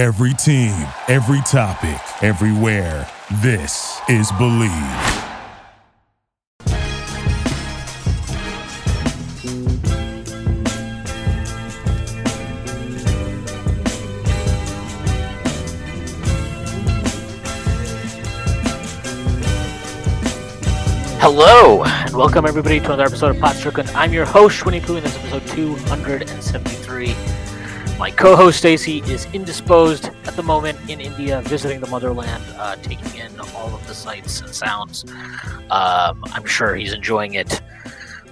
Every team, every topic, everywhere. This is Believe. Hello, and welcome everybody to another episode of Pod Strickland. I'm your host, Winnie Pooh, and this is episode 273. My co-host Stacy is indisposed at the moment in India, visiting the motherland, uh, taking in all of the sights and sounds. Um, I'm sure he's enjoying it.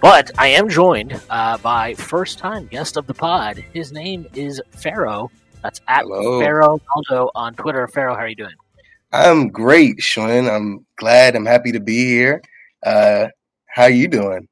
But I am joined uh, by first-time guest of the pod. His name is Faro. That's at Hello. Faro Aldo on Twitter. Faro, how are you doing? I'm great, Shwin. I'm glad. I'm happy to be here. Uh, how you doing?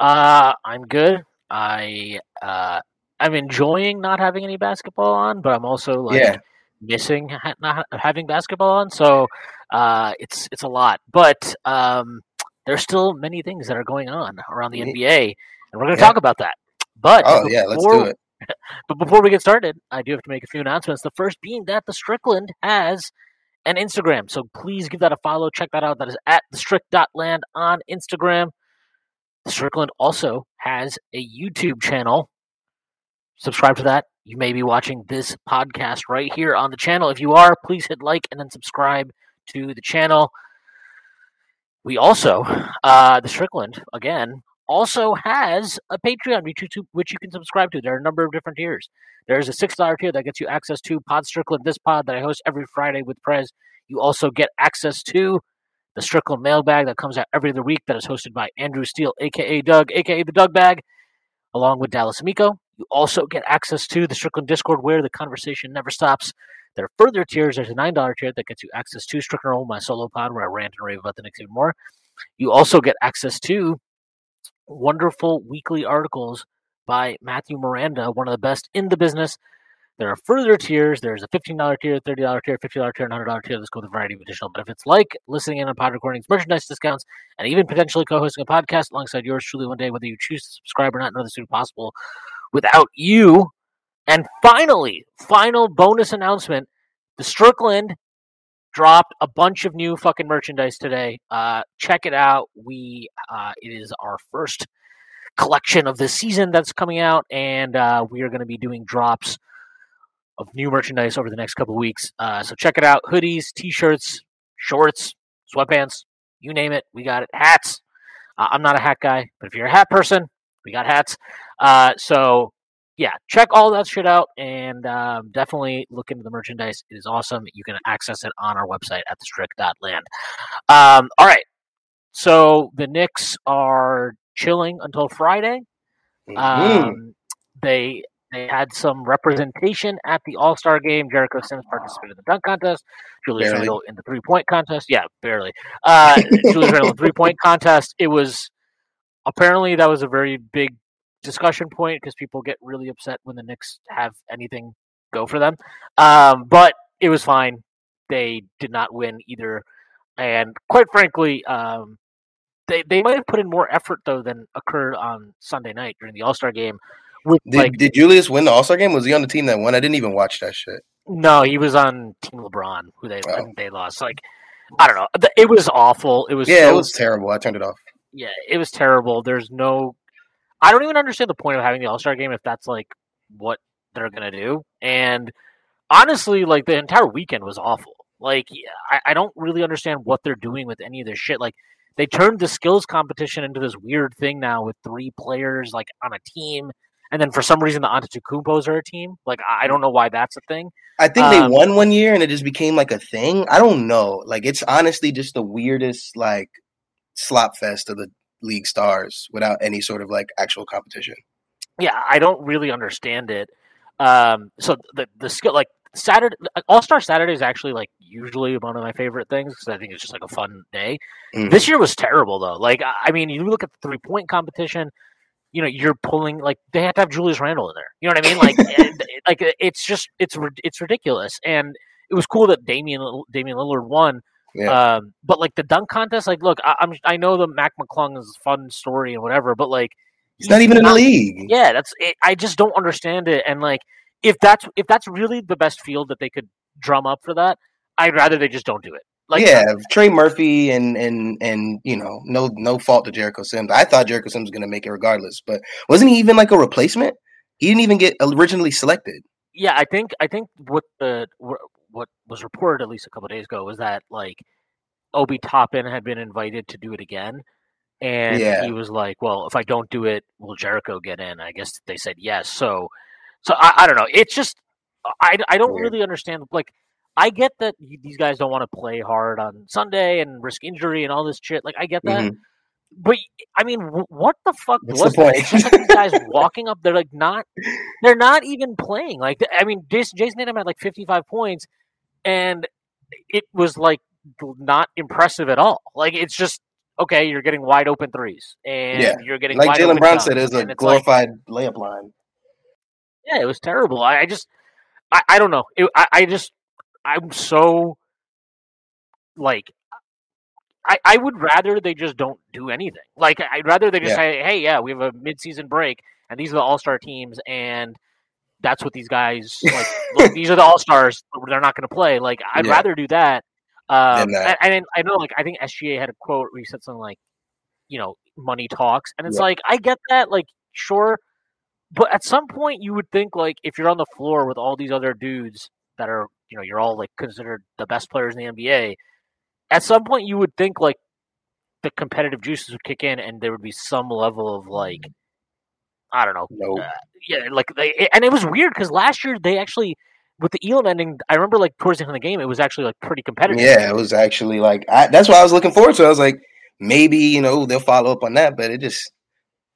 Uh, I'm good. I uh, I'm enjoying not having any basketball on, but I'm also like Yeah. missing ha- not having basketball on. So uh, it's it's a lot, but um, there's still many things that are going on around the NBA, and we're going to Yeah. talk about that. But Oh yeah, let's before- do it. But before we get started, I do have to make a few announcements. The first being that the Strickland has an Instagram. So please give that a follow. Check that out. That is at the strict.land on Instagram. The Strickland also has a YouTube channel. Subscribe to that. You may be watching this podcast right here on the channel. If you are, please hit like and then subscribe to the channel. We also, uh, the Strickland, again, also has a Patreon, which you, which you can subscribe to. There are a number of different tiers. There's a $6 tier that gets you access to Pod Strickland, this pod that I host every Friday with Prez. You also get access to the Strickland mailbag that comes out every other week that is hosted by Andrew Steele, aka Doug, aka the Doug Bag, along with Dallas Amico. You also get access to the Strickland Discord where the conversation never stops. There are further tiers. There's a $9 tier that gets you access to Strickland Roll, my solo pod, where I rant and rave about the Knicks even more. You also get access to wonderful weekly articles by Matthew Miranda, one of the best in the business. There are further tiers. There's a $15 tier, $30 tier, $50 tier, and $100 tier. Let's go with a variety of additional benefits like listening in on pod recordings, merchandise discounts, and even potentially co hosting a podcast alongside yours truly one day, whether you choose to subscribe or not. Of this be possible without you. And finally, final bonus announcement the Strickland dropped a bunch of new fucking merchandise today. Uh, check it out. We uh, it is our first collection of this season that's coming out, and uh, we are going to be doing drops of new merchandise over the next couple weeks. Uh, so check it out: hoodies, t-shirts, shorts, sweatpants, you name it, we got it. Hats. Uh, I'm not a hat guy, but if you're a hat person, we got hats. Uh, so yeah, check all that shit out and um, definitely look into the merchandise. It is awesome. You can access it on our website at thestrict.land. Um, all right. So the Knicks are chilling until Friday. Mhm. Um, they they had some representation at the All Star game. Jericho Sims participated in the dunk contest. Julius. Randle in the three point contest. Yeah, barely. Uh, Julius Randle in the three point contest. It was apparently that was a very big discussion point because people get really upset when the Knicks have anything go for them. Um, but it was fine. They did not win either, and quite frankly, um, they they might have put in more effort though than occurred on Sunday night during the All Star game. With did, like, did Julius win the All Star game? Was he on the team that won? I didn't even watch that shit. no, he was on Team LeBron, who they Oh. they lost. Like, I don't know. It was awful. It was Yeah, so it was terrible. I turned it off. Yeah, it was terrible. There's no, I don't even understand the point of having the All Star game if that's like what they're gonna do. And honestly, like the entire weekend was awful. Like I, I don't really understand what they're doing with any of this shit. Like they turned the skills competition into this weird thing now with three players like on a team, and then for some reason the Antetokounmpos are a team. Like I don't know why that's a thing. I think Um, they won one year and it just became like a thing. I don't know. Like it's honestly just the weirdest like slop fest of the league stars without any sort of like actual competition. yeah, I don't really understand it. Um, so the the skill like Saturday All Star Saturday is actually like usually one of my favorite things because I think it's just like a fun day. Mhm. This year was terrible though. Like I mean, you look at the three point competition. You know, you're pulling like they have to have Julius Randle in there. You know what I mean? Like, like it's just it's it's ridiculous. And it was cool that Damian Damian Lillard won. Yeah. Um, but like the dunk contest, like look, I, I'm I know the Mac McClung is a fun story and whatever, but like It's not even in the league. yeah, that's it, I just don't understand it, and like if that's if that's really the best field that they could drum up for that, I'd rather they just don't do it. Like, yeah, Trey Murphy and and and you know, no no fault to Jericho Sims. I thought Jericho Sims was going to make it regardless, but wasn't he even like a replacement? He didn't even get originally selected. yeah, I think I think what the what was reported at least a couple days ago was that like Obi Toppin had been invited to do it again, and Yeah. he was like, "Well, if I don't do it, will Jericho get in?" I guess they said yes. So, so I, I don't know. It's just I I don't Weird. really understand. Like, I get that these guys don't want to play hard on Sunday and risk injury and all this shit. Like, I get that. Mhm. But I mean, wh- what the fuck What's the was that? It's just like these guys walking up. They're like not. They're not even playing. Like I mean, Jayson, Jayson Tatum had like fifty five points, and it was like not impressive at all. Like it's just okay. You're getting wide open threes, and Yeah. you're getting Like Jaylen Brown said, it was a it's like, glorified layup line. yeah, it was terrible. I, I just, I, I don't know. It, I, I just, I'm so, like, I, I would rather they just don't do anything. Like, I'd rather they just Yeah. say, hey, yeah, we have a midseason break, and these are the all star teams, and that's what these guys, like, look, these are the all stars. They're not going to play. Like, I'd Yeah. rather do that. Um, that. and, and I know, like, I think SGA had a quote where he said something like, you know, money talks. And it's Yeah. like, I get that. Like, sure. But at some point, you would think like if you're on the floor with all these other dudes that are, you know, you're all like considered the best players in the NBA. At some point, you would think like the competitive juices would kick in, and there would be some level of like, I don't know, No. uh, yeah, like they, and it was weird because last year they actually with the Elam ending, I remember like towards the end of the game, it was actually like pretty competitive. Yeah, it was actually like I, that's what I was looking forward to. I was like, maybe you know they'll follow up on that, but it just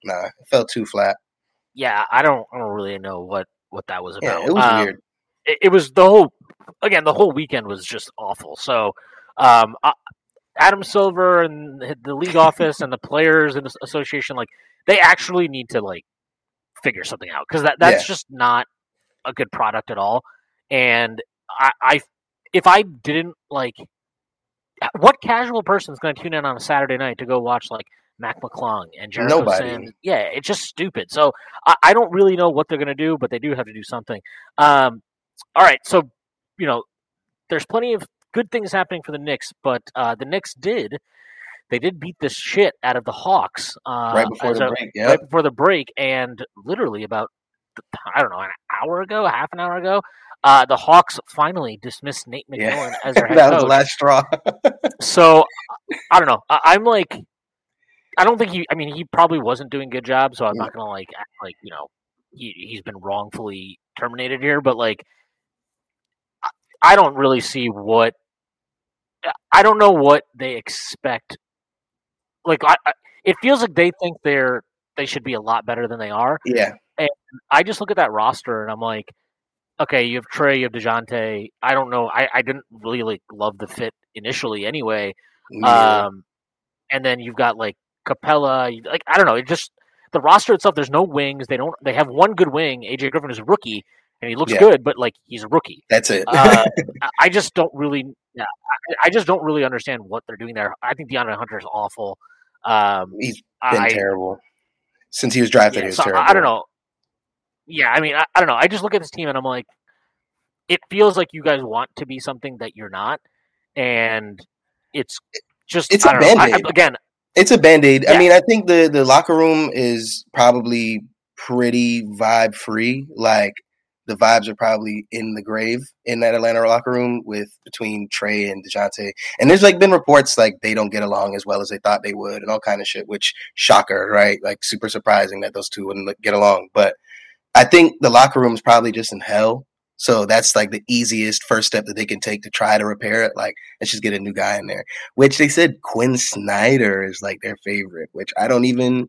nah, it felt too flat. yeah. I don't, I don't really know what what that was Yeah, about. it was Um, weird. it, it was the whole again the whole weekend was just awful so um uh, adam silver and the league office and the players and the association like they actually need to like figure something out because that that's Yeah. just not a good product at all and i i if i didn't like what casual person is going to tune in on a saturday night to go watch like Mac McClung and Jericho Nobody. Sims. Yeah, it's just stupid. So I, I don't really know what they're going to do, but they do have to do something. Um, all right, so you know, there's plenty of good things happening for the Knicks, but uh, the Knicks did they did beat the shit out of the Hawks uh, right before the a- break. Yeah, right before the break, and literally about I don't know an hour ago, half an hour ago, uh, the Hawks finally dismissed Nate McMillan Yeah. as their head that was coach. the last straw. So I don't know. I, I'm like, I don't think he. I mean, he probably wasn't doing a good job. So I'm not gonna like act like you know he he's been wrongfully terminated here. But like, I don't really see what. I don't know what they expect. Like, I, I it feels like they think they're they should be a lot better than they are. yeah, And I just look at that roster and I'm like, okay, you have Trae, you have Dejounte. I don't know. I, I didn't really like love the fit initially anyway. yeah. Um, and then you've got like Capela. Like I don't know. It just the roster itself. There's no wings. They don't. They have one good wing. AJ Griffin is a rookie, and he looks Yeah. good, but like he's a rookie. that's it. Uh, I- I just don't really. Yeah, I, I just don't really understand what they're doing there. I think DeAndre Hunter is awful. Um, He's been I, terrible since he was drafted. yeah, he was so I- terrible. I don't know. Yeah, I mean, I, I don't know. I just look at this team and I'm like, it feels like you guys want to be something that you're not, and it's just It's I a don't know. I- I- Band-Aid. again, It's a band aid. I mean, I think the the locker room is probably pretty vibe free. Like the vibes are probably in the grave in that Atlanta locker room with between Trae and Dejounte. And there's like been reports like they don't get along as well as they thought they would, and all kind of shit. Which shocker, right? Like super surprising that those two wouldn't get along. But I think the locker room is probably just in hell. So that's like the easiest first step that they can take to try to repair it. Like, let's just get a new guy in there. Which they said Quinn Snyder is like their favorite, which I don't even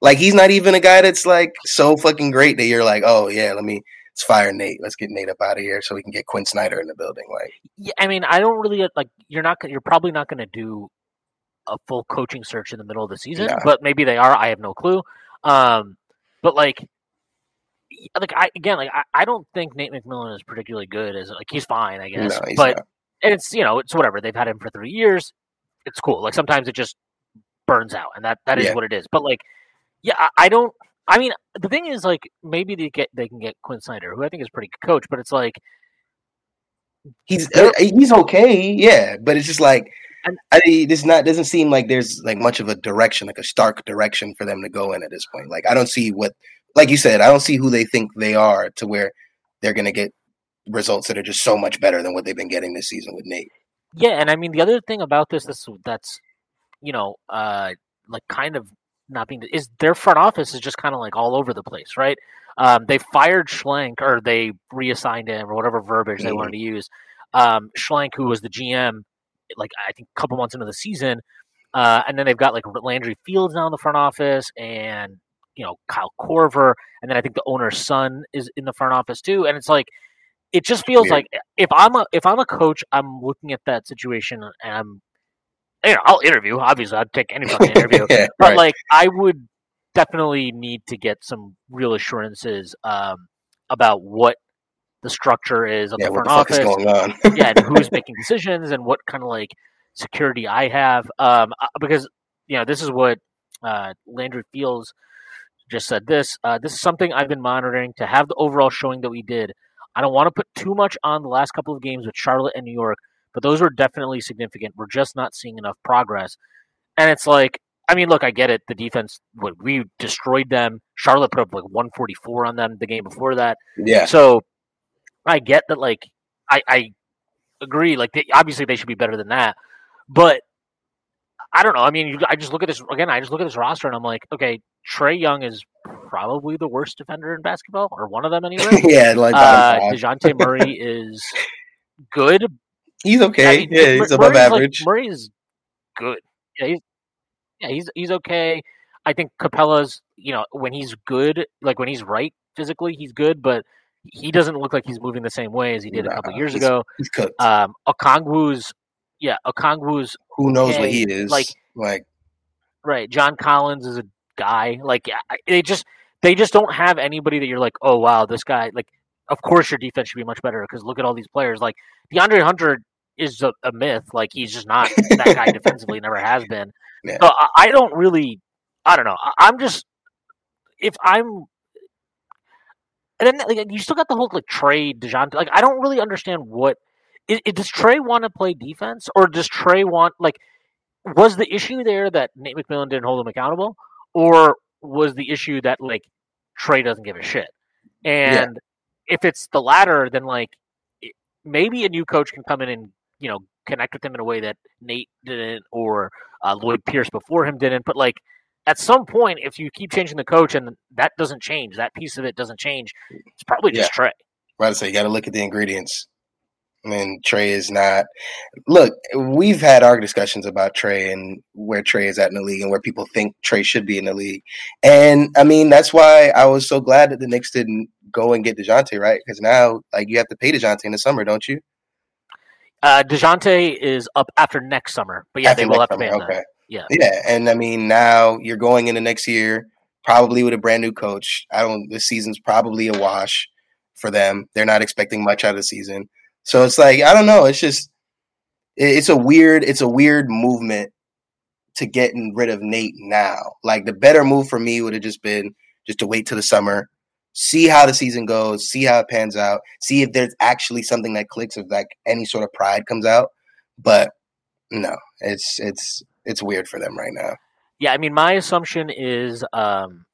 like. He's not even a guy that's like so fucking great that you're like, oh yeah, let me let's fire Nate. Let's get Nate up out of here so we can get Quinn Snyder in the building. Like, yeah, I mean, I don't really like. You're not. You're probably not going to do a full coaching search in the middle of the season, Nah. but maybe they are. I have no clue. Um, but like, like I again, like I, I don't think Nate McMillan is particularly good. As like he's fine, I guess, no, he's but not. and it's you know it's whatever they've had him for three years it's cool like sometimes it just burns out and that that is Yeah. what it is but like yeah I, I don't I mean, the thing is, like, maybe they get they can get Quinn Snyder, who I think is a pretty good coach, but it's like he's uh, he's okay, yeah, but it's just like I it's not doesn't seem like there's like much of a direction, like a stark direction for them to go in at this point. Like I don't see what, like you said, I don't see who they think they are to where they're going to get results that are just so much better than what they've been getting this season with Nate. Yeah, and I mean the other thing about this that's that's you know uh like kind of not being is their front office is just kind of like all over the place, right? Um, they fired Schlenk or they reassigned him or whatever verbiage mm-hmm. they wanted to use. Um, Schlenk, who was the GM, like I think a couple months into the season, uh, and then they've got like Landry Fields now in the front office, and you know Kyle Korver, and then I think the owner's son is in the front office too. And it's like it just feels Weird. like if I'm a if I'm a coach, I'm looking at that situation and I'm you know, I'll interview. Obviously, I'd take any fucking interview. yeah, but right. like, I would definitely need to get some real assurances um, about what the structure is of yeah, the front office. going on? yeah, and who's making decisions and what kind of like security I have. Um, uh, because you know, this is what uh, Landry Fields just said. This uh, this is something I've been monitoring to have the overall showing that we did. I don't want to put too much on the last couple of games with Charlotte and New York, but those were definitely significant. We're just not seeing enough progress. And it's like, I mean, look, I get it. The defense, we destroyed them. Charlotte put up like 144 on them the game before that. Yeah. So I get that, like, I, I agree. Like, they, obviously they should be better than that. But I don't know. I mean, I just look at this again. I just look at this roster and I'm like, okay, Trae Young is probably the worst defender in basketball, or one of them anyway. yeah, like uh, Dejounte Murray is good, He's okay. I mean, yeah, he's above average. Like, Murray is good. Yeah, he's yeah, he's he's okay. I think Capela's, you know, when he's good, like when he's right physically, he's good, but he doesn't look like he's moving the same way as he did nah, a couple years he's, ago. He's cooked. Um, Okongwu's, yeah, Okongwu's. Who knows okay. what he is? Like, like, right? John Collins is a guy. Like, they just they just don't have anybody that you're like, oh wow, this guy. Like, of course your defense should be much better because look at all these players. Like DeAndre Hunter is a, a, myth. Like he's just not that guy defensively, never has been. Yeah. So I, I, don't really, I don't know. I, am just if I'm, and then like, you still got the whole like trade Dejounte. Like I don't really understand what it, it, does Trae want to play defense or does Trae want like was the issue there that Nate McMillan didn't hold him accountable, or was the issue that like Trae doesn't give a shit? And yeah. if it's the latter, then like maybe a new coach can come in and you know connect with him in a way that Nate didn't or uh, Lloyd Pierce before him didn't. But like at some point, if you keep changing the coach and that doesn't change, that piece of it doesn't change, it's probably just yeah. Trae. Right to say you got to look at the ingredients. I mean, Trae is not. Look, we've had our discussions about Trae and where Trae is at in the league and where people think Trae should be in the league. And I mean, that's why I was so glad that the Knicks didn't go and get Dejounte, right? Because now, like, you have to pay Dejounte in the summer, don't you? Uh, Dejounte is up after next summer, but yeah, after they will have to pay him. Okay. That. Yeah. Yeah, and I mean now you're going into next year probably with a brand new coach. I don't. This season's probably a wash for them. They're not expecting much out of the season, so it's like I don't know. It's just it's a weird it's a weird movement to getting rid of Nate now. Like the better move for me would have just been just to wait till the summer, see how the season goes, see how it pans out, see if there's actually something that clicks, if like any sort of pride comes out. But no, it's it's it's weird for them right now. Yeah, I mean, my assumption is um,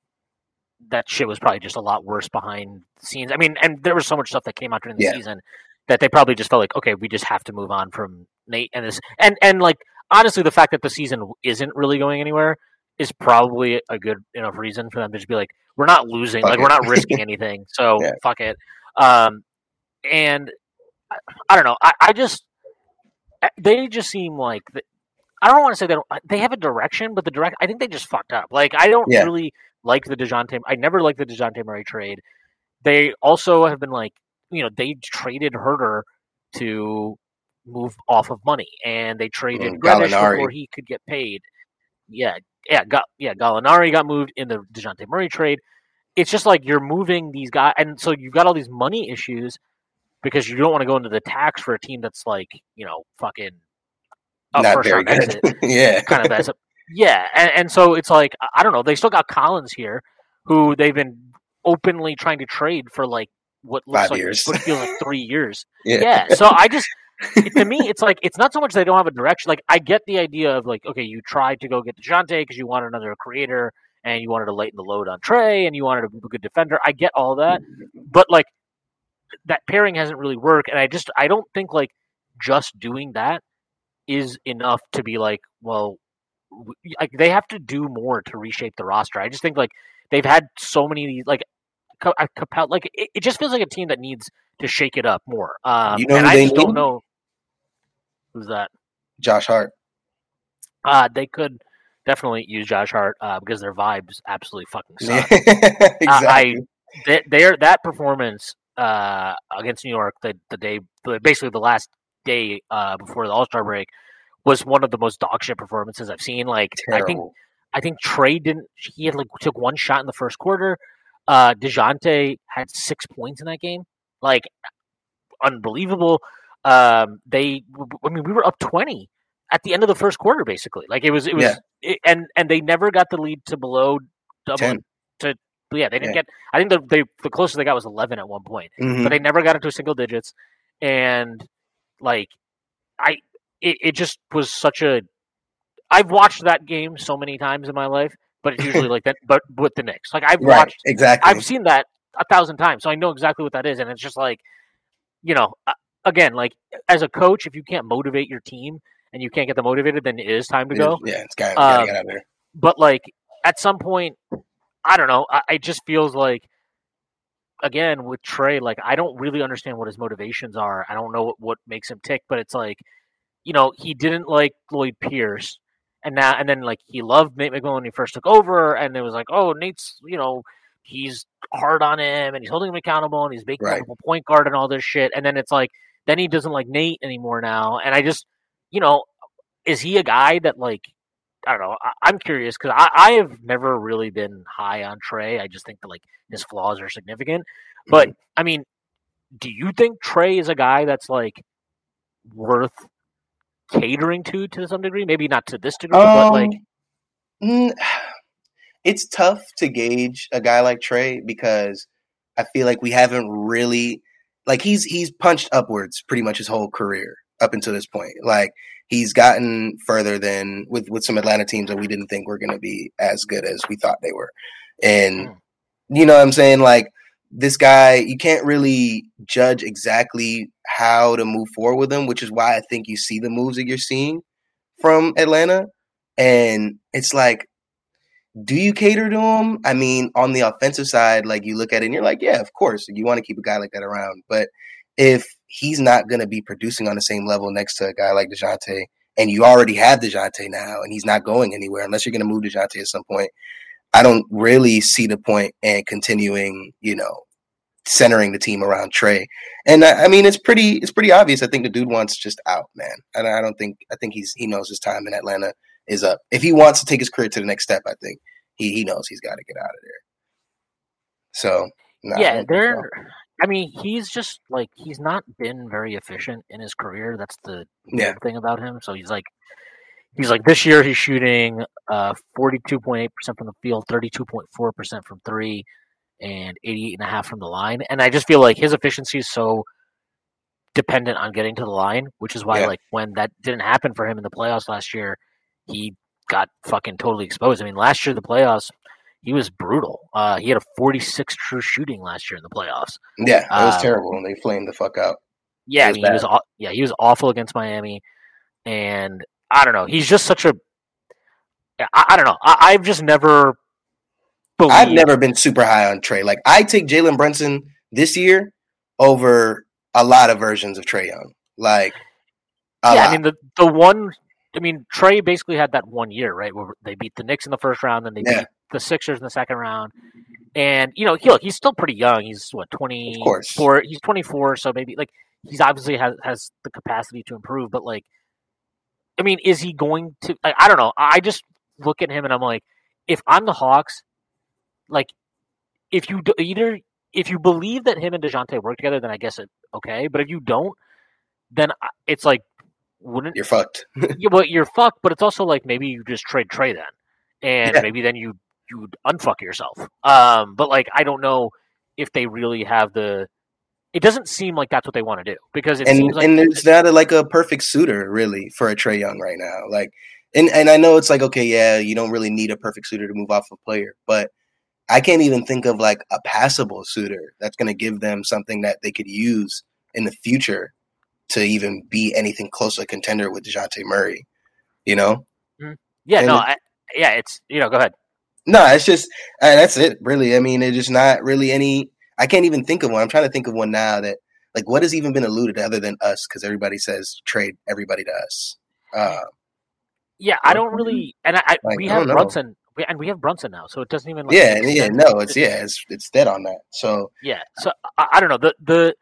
that shit was probably just a lot worse behind the scenes. I mean, and there was so much stuff that came out during the yeah. season that they probably just felt like, okay, we just have to move on from Nate and this, and and like honestly, the fact that the season isn't really going anywhere is probably a good enough reason for them to just be like, we're not losing, fuck like it. we're not risking anything, so yeah. fuck it. Um, and I, I don't know, I, I, just they just seem like the, I don't want to say they don't, they have a direction, but the direct I think they just fucked up. Like I don't yeah. really like the Dejounte. I never liked the Dejounte Murray trade. They also have been like, you know, they traded Huerter to move off of money, and they traded mm, before he could get paid. Yeah, yeah, got yeah, Gallinari got moved in the Dejounte Murray trade. It's just like you're moving these guys, and so you've got all these money issues because you don't want to go into the tax for a team that's like you know fucking a not very good. Exit, yeah, kind of as a, yeah, and, and so it's like I don't know. They still got Collins here, who they've been openly trying to trade for like what looks Five like years. what feels like three years. Yeah. Yeah. So I just to me, it's like it's not so much they don't have a direction. Like I get the idea of like, okay, you tried to go get Dejounte because you wanted another creator and you wanted to lighten the load on Trae and you wanted a good defender. I get all that, but like that pairing hasn't really worked, and I just I don't think like just doing that is enough to be like, well, like they have to do more to reshape the roster. I just think like they've had so many of these like. Capel, like it, it just feels like a team that needs to shake it up more. Um, You know and I just don't know who's that. Josh Hart. Uh, they could definitely use Josh Hart uh, because their vibes absolutely fucking suck. exactly. they are that performance uh, against New York, the the day, basically the last day uh, before the All Star break, was one of the most dog shit performances I've seen. Like I think I think Trae didn't. He had like took one shot in the first quarter. Uh, Dejounte had six points in that game. Like unbelievable. Um, they, I mean, we were up twenty at the end of the first quarter, basically. Like it was, it was, Yeah. it, and and they never got the lead to below double. 10. To yeah, they didn't Yeah. get. I think the they the closest they got was eleven at one point, Mhm. but they never got into single digits. And like, I, it, it just was such a. I've watched that game so many times in my life, but it's usually like that. But with the Knicks, like I've Right. watched Exactly. I've seen that a thousand times, so I know exactly what that is. And it's just like, you know, again, like as a coach, if you can't motivate your team and you can't get them motivated, then it is time to go. Yeah, it's got gotta Um, get out of there. But like at some point, I don't know. I, it just feels like, again, with Trae, like I don't really understand what his motivations are. I don't know what, what makes him tick, but it's like, you know, he didn't like Lloyd Pierce. And now, and then, like, he loved Nate McMillan when he first took over, and it was like, oh, Nate's, you know, he's hard on him, and he's holding him accountable, and he's making Right. him a point guard and all this shit. And then it's like, then he doesn't like Nate anymore now, and I just, you know, is he a guy that like, I don't know. I, I'm curious because I, I have never really been high on Trae. I just think that like his flaws are significant. But I mean, do you think Trae is a guy that's like worth catering to to some degree? Maybe not to this degree, but like, Um, mm, it's tough to gauge a guy like Trae because I feel like we haven't really like he's he's punched upwards pretty much his whole career up until this point. Like he's gotten further than with with some Atlanta teams that we didn't think were going to be as good as we thought they were. And Mm. you know what I'm saying like this guy you can't really judge exactly how to move forward with him, which is why I think you see the moves that you're seeing from Atlanta and it's like, do you cater to him? I mean, on the offensive side, like you look at it and you're like, yeah, of course, you want to keep a guy like that around. But if he's not going to be producing on the same level next to a guy like DeJounte, and you already have DeJounte now, and he's not going anywhere unless you're going to move DeJounte at some point, I don't really see the point in continuing, you know, centering the team around Trae. And I, I mean, it's pretty, it's pretty obvious. I think the dude wants just out, man. And I don't think, I think he's, he knows his time in Atlanta is up. If he wants to take his career to the next step, I think he he knows he's got to get out of there. So nah, yeah, don't so. I mean, he's just like he's not been very efficient in his career. That's the Yeah. thing about him. So he's like, he's like this year he's shooting uh forty two point eight percent from the field, thirty two point four percent from three, and eighty eight and a half from the line. And I just feel like his efficiency is so dependent on getting to the line, which is why Yeah. like when that didn't happen for him in the playoffs last year, he got fucking totally exposed. I mean, last year the playoffs. He was brutal. Uh, he had a 46 true shooting last year in the playoffs. Yeah, it was Um, terrible, and they flamed the fuck out. Yeah, I mean, he was yeah he was awful against Miami, and I don't know. He's just such a I, I don't know. I, I've just never. Believed, I've never been super high on Trae. Like I take Jalen Brunson this year over a lot of versions of Trae Young. Like Yeah, lot. I mean the the one. I mean Trae basically had that one year right where they beat the Knicks in the first round, then they Yeah. beat the Sixers in the second round, and you know he look he's still pretty young. He's what twenty four. He's twenty four, so maybe like he's obviously has has the capacity to improve, but like. I mean, is he going to? I, I don't know. I just look at him and I'm like, if I'm the Hawks, like, if you do, either if you believe that him and Dejounte work together, then I guess it okay. But if you don't, then it's like, wouldn't You're fucked. yeah, well, you're fucked. But it's also like maybe you just trade Trae then, and Yeah. maybe then you you'd unfuck yourself. Um, but like I don't know if they really have the. It doesn't seem like that's what they want to do because it and seems like and there's not a, like a perfect suitor really for a Trae Young right now. Like, and and I know it's like okay, yeah, you don't really need a perfect suitor to move off a player, but I can't even think of like a passable suitor that's going to give them something that they could use in the future to even be anything close to a contender with Dejounte Murray. You know? yeah, and no, I, yeah, it's you know, go ahead. No, it's just uh, that's it. Really, I mean, it's just not really any. I can't even think of one. I'm trying to think of one now that like what has even been alluded to other than us because everybody says trade everybody to us. Uh, Yeah, I don't really, and I, I Like, we have don't. Brunson, we, and we have Brunson now, so it doesn't even like yeah, yeah, no, it's yeah, it's it's dead on that. So Yeah, so I, I don't know the the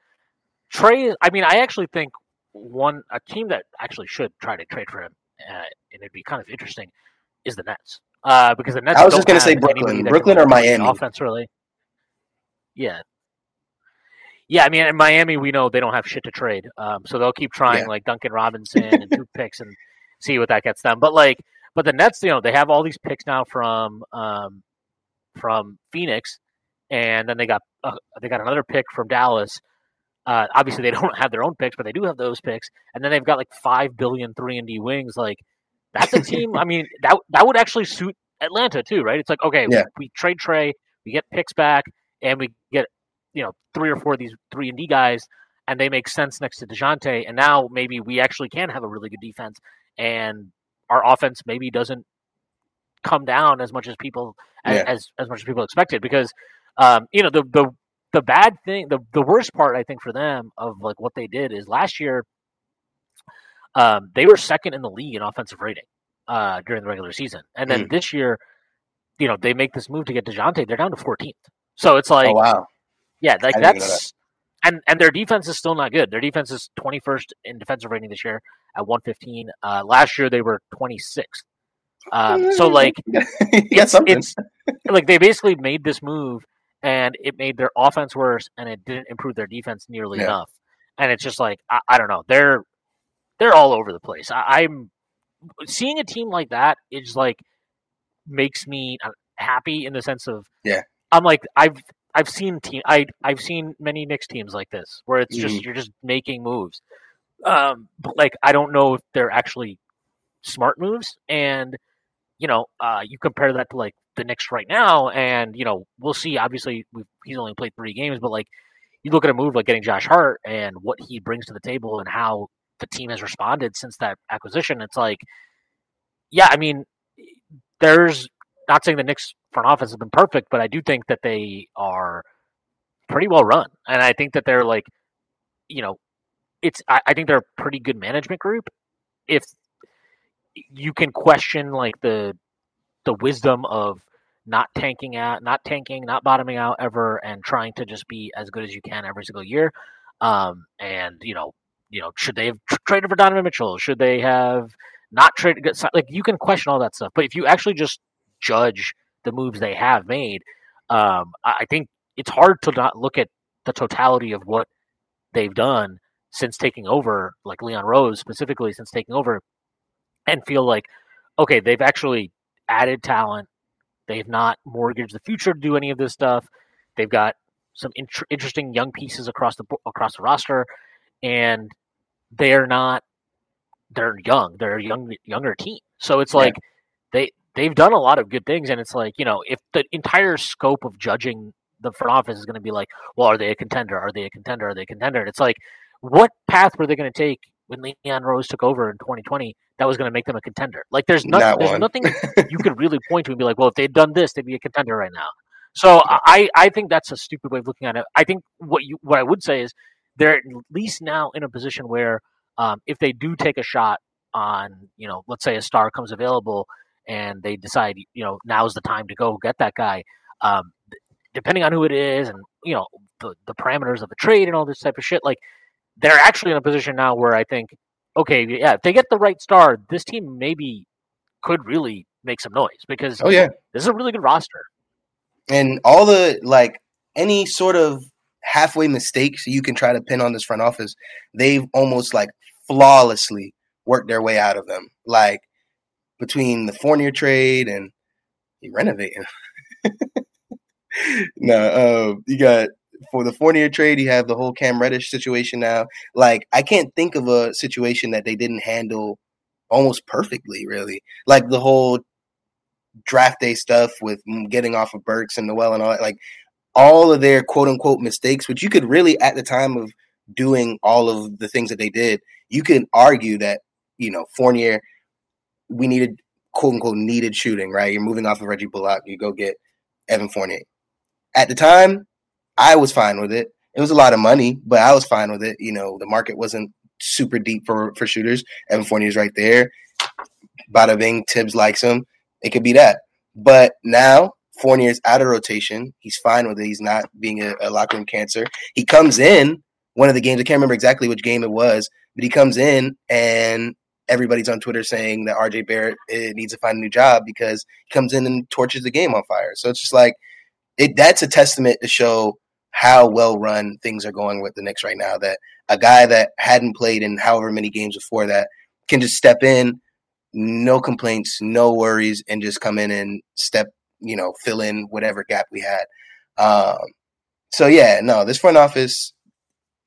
Trae. I mean, I actually think one a team that actually should try to trade for him, uh, and it'd be kind of interesting, is the Nets. Uh, because the Nets. I was just gonna say Brooklyn. Brooklyn or Miami. Offense, really. Yeah. Yeah, I mean, in Miami, we know they don't have shit to trade, um, so they'll keep trying Yeah. like Duncan Robinson and two picks and see what that gets them. But like, but the Nets, you know, they have all these picks now from um, from Phoenix, and then they got uh, they got another pick from Dallas. Uh, obviously, they don't have their own picks, but they do have those picks, and then they've got like five billion three and D wings. Like that's a team. I mean, that that would actually suit Atlanta too, right? It's like okay, Yeah. we, we trade Trae, we get picks back, and we get you know three or four of these three and D guys, and they make sense next to Dejounte, and now maybe we actually can have a really good defense, and our offense maybe doesn't come down as much as people as Yeah. as, as much as people expected because um, you know the the the bad thing the the worst part I think for them of like what they did is last year um, they were second in the league in offensive rating uh, during the regular season, and then Mm. this year, you know, they make this move to get Dejounte. They're down to 14th. So it's like, oh wow, yeah, like that's and and their defense is still not good. Their defense is 21st in defensive rating this year at 115. Uh, last year they were 26th. Um, so like yeah, it's, something. it's like they basically made this move and it made their offense worse and it didn't improve their defense nearly Yeah. enough. And it's just like I, I don't know. They're they're all over the place. I, I'm seeing a team like that. It's like makes me uh, happy in the sense of Yeah. I'm like I've I've seen team I I've seen many Knicks teams like this where it's just Mhm. you're just making moves. Um, but like I don't know if they're actually smart moves and you know, uh, you compare that to like the Knicks right now, and you know, we'll see. Obviously, he's only played three games, but like you look at a move like getting Josh Hart and what he brings to the table and how the team has responded since that acquisition. It's like, yeah, I mean, there's not saying the Knicks front office has been perfect, but I do think that they are pretty well run, and I think that they're like, you know, it's I, I think they're a pretty good management group. If you can question like the the wisdom of not tanking out, not tanking, not bottoming out ever, and trying to just be as good as you can every single year. Um, and you know, you know, should they have tr- traded for Donovan Mitchell? Should they have not traded? Like you can question all that stuff, but if you actually just judge the moves they have made, um, I think it's hard to not look at the totality of what they've done since taking over, like Leon Rose specifically since taking over, and feel like, okay, they've actually added talent. They've not mortgaged the future to do any of this stuff. They've got some int- interesting young pieces across the across the roster, and they're not. They're young. They're a young younger team. So it's Yeah. like they they've done a lot of good things, and it's like you know if the entire scope of judging the front office is going to be like, well, are they a contender? Are they a contender? Are they a contender? And it's like, what path were they going to take when Leon Rose took over in 2020 that was going to make them a contender? Like, there's nothing. Not there's nothing you could really point to and be like, well, if they'd done this, they'd be a contender right now. So I, I think that's a stupid way of looking at it. I think what you what I would say is they're at least now in a position where um, if they do take a shot on, you know, let's say a star comes available and they decide, you know, now's the time to go get that guy. Um, depending on who it is and you know the, the parameters of the trade and all this type of shit, like they're actually in a position now where I think, okay, yeah, if they get the right star, this team maybe could really make some noise because oh yeah, this is a really good roster. and all the like any sort of halfway mistakes you can try to pin on this front office, they've almost like flawlessly worked their way out of them. Like between the Fournier trade and renovating. no, um, you got for the Fournier trade, you have the whole Cam Reddish situation now. Like, I can't think of a situation that they didn't handle almost perfectly, really. Like the whole draft day stuff with getting off of Burks and Noel and all that. Like, all of their quote unquote mistakes, which you could really, at the time of doing all of the things that they did, you can argue that, you know, Fournier, we needed quote unquote needed shooting, right? You're moving off of Reggie Bullock, you go get Evan Fournier. At the time, I was fine with it. It was a lot of money, but I was fine with it. You know, the market wasn't super deep for for shooters. Evan Fournier's right there. Bada bing, Thibs likes him. It could be that. But now Fournier's out of rotation. He's fine with it. He's not being a, a locker room cancer. He comes in one of the games. I can't remember exactly which game it was, but he comes in and everybody's on Twitter saying that RJ Barrett eh, needs to find a new job because he comes in and torches the game on fire. So it's just like it. That's a testament to show how well run things are going with the Knicks right now. That a guy that hadn't played in however many games before that can just step in, no complaints, no worries, and just come in and step, you know, fill in whatever gap we had. Um, so yeah, no, this front office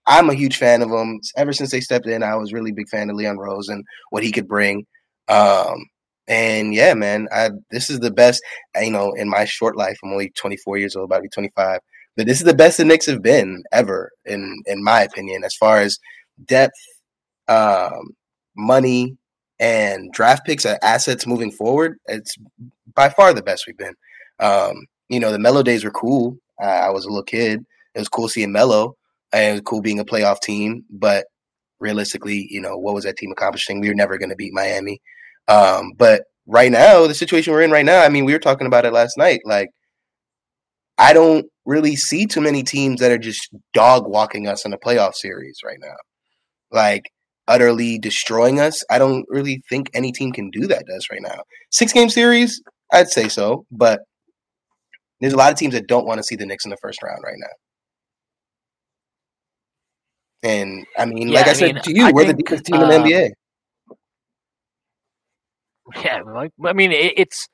I'm a huge fan of them. Ever since they stepped in, I was really big fan of Leon Rose and what he could bring. Um, and yeah, man, I, this is the best. You know, in my short life, I'm only 24 years old, about to be 25. But this is the best the Knicks have been ever, in in my opinion, as far as depth, um, money, and draft picks and assets moving forward. It's by far the best we've been. Um, you know, the Melo days were cool. I was a little kid. It was cool seeing Melo, and it was cool being a playoff team. But realistically, you know, what was that team accomplishing? We were never going to beat Miami. Um, but right now, the situation we're in right now, I mean, we were talking about it last night. Like, I don't really see too many teams that are just dog walking us in a playoff series right now. Like, utterly destroying us. I don't really think any team can do that to us right now. Six game series, I'd say so, but there's a lot of teams that don't want to see the Knicks in the first round right now. And I mean, yeah, like I, I said to you, I we're think, the deepest team in the NBA. Um, yeah, I mean, it's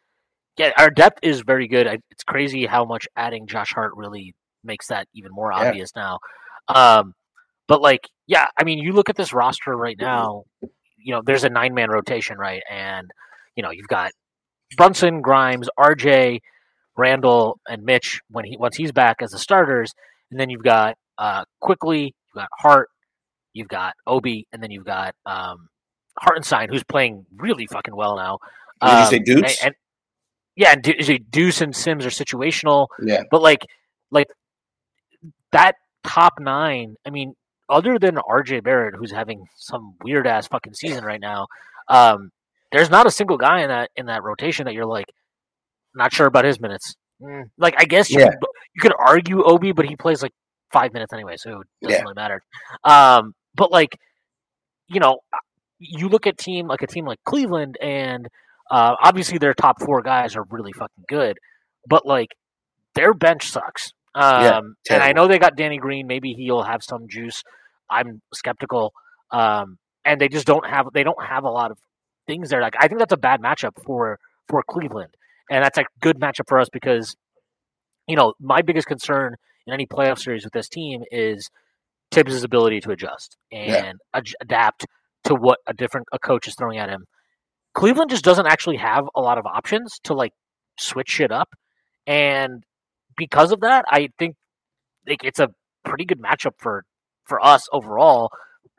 yeah, our depth is very good. It's crazy how much adding Josh Hart really makes that even more obvious yeah. now. Um, but like, yeah, I mean, you look at this roster right now. You know, there's a nine man rotation, right? And you know, you've got Brunson, Grimes, RJ, Randle, and Mitch when he once he's back as the starters, and then you've got uh, Quickley, you've got Hart, you've got Obi, and then you've got um, Hartenstein, who's playing really fucking well now. Did um, you say Deuce? And, and, yeah, and De- Deuce and Sims are situational. Yeah, but like, like that top nine. I mean, other than RJ Barrett, who's having some weird ass fucking season right now, um, there's not a single guy in that in that rotation that you're like not sure about his minutes. Mm. Like, I guess you, yeah. could, you could argue Obi, but he plays like five minutes anyway, so it doesn't yeah. really matter. Um, but like, you know, you look at team like a team like Cleveland, and uh, obviously their top four guys are really fucking good, but like their bench sucks. Um, yeah, and I know they got Danny Green. Maybe he'll have some juice. I'm skeptical. Um, and they just don't have they don't have a lot of things there. Like I think that's a bad matchup for for Cleveland, and that's a good matchup for us because you know my biggest concern in any playoff series with this team is Thibs' ability to adjust and yeah. ad- adapt to what a different a coach is throwing at him. Cleveland just doesn't actually have a lot of options to like switch shit up, and because of that, I think like, it's a pretty good matchup for for us overall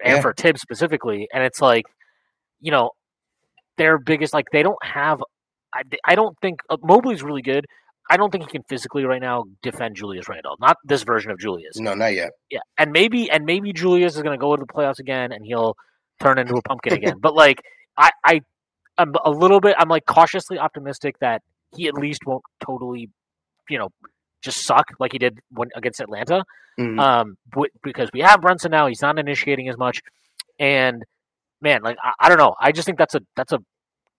and yeah. for Thibs specifically. And it's like, you know, their biggest like they don't have. I, I don't think uh, Mobley's really good. I don't think he can physically right now defend Julius Randle. Not this version of Julius. No, not yet. Yeah, and maybe and maybe Julius is going to go into the playoffs again, and he'll turn into a pumpkin again. But like, I I I'm a little bit. I'm like cautiously optimistic that he at least won't totally, you know, just suck like he did when against Atlanta. Mm-hmm. Um, because we have Brunson now, he's not initiating as much, and man, like I, I don't know. I just think that's a that's a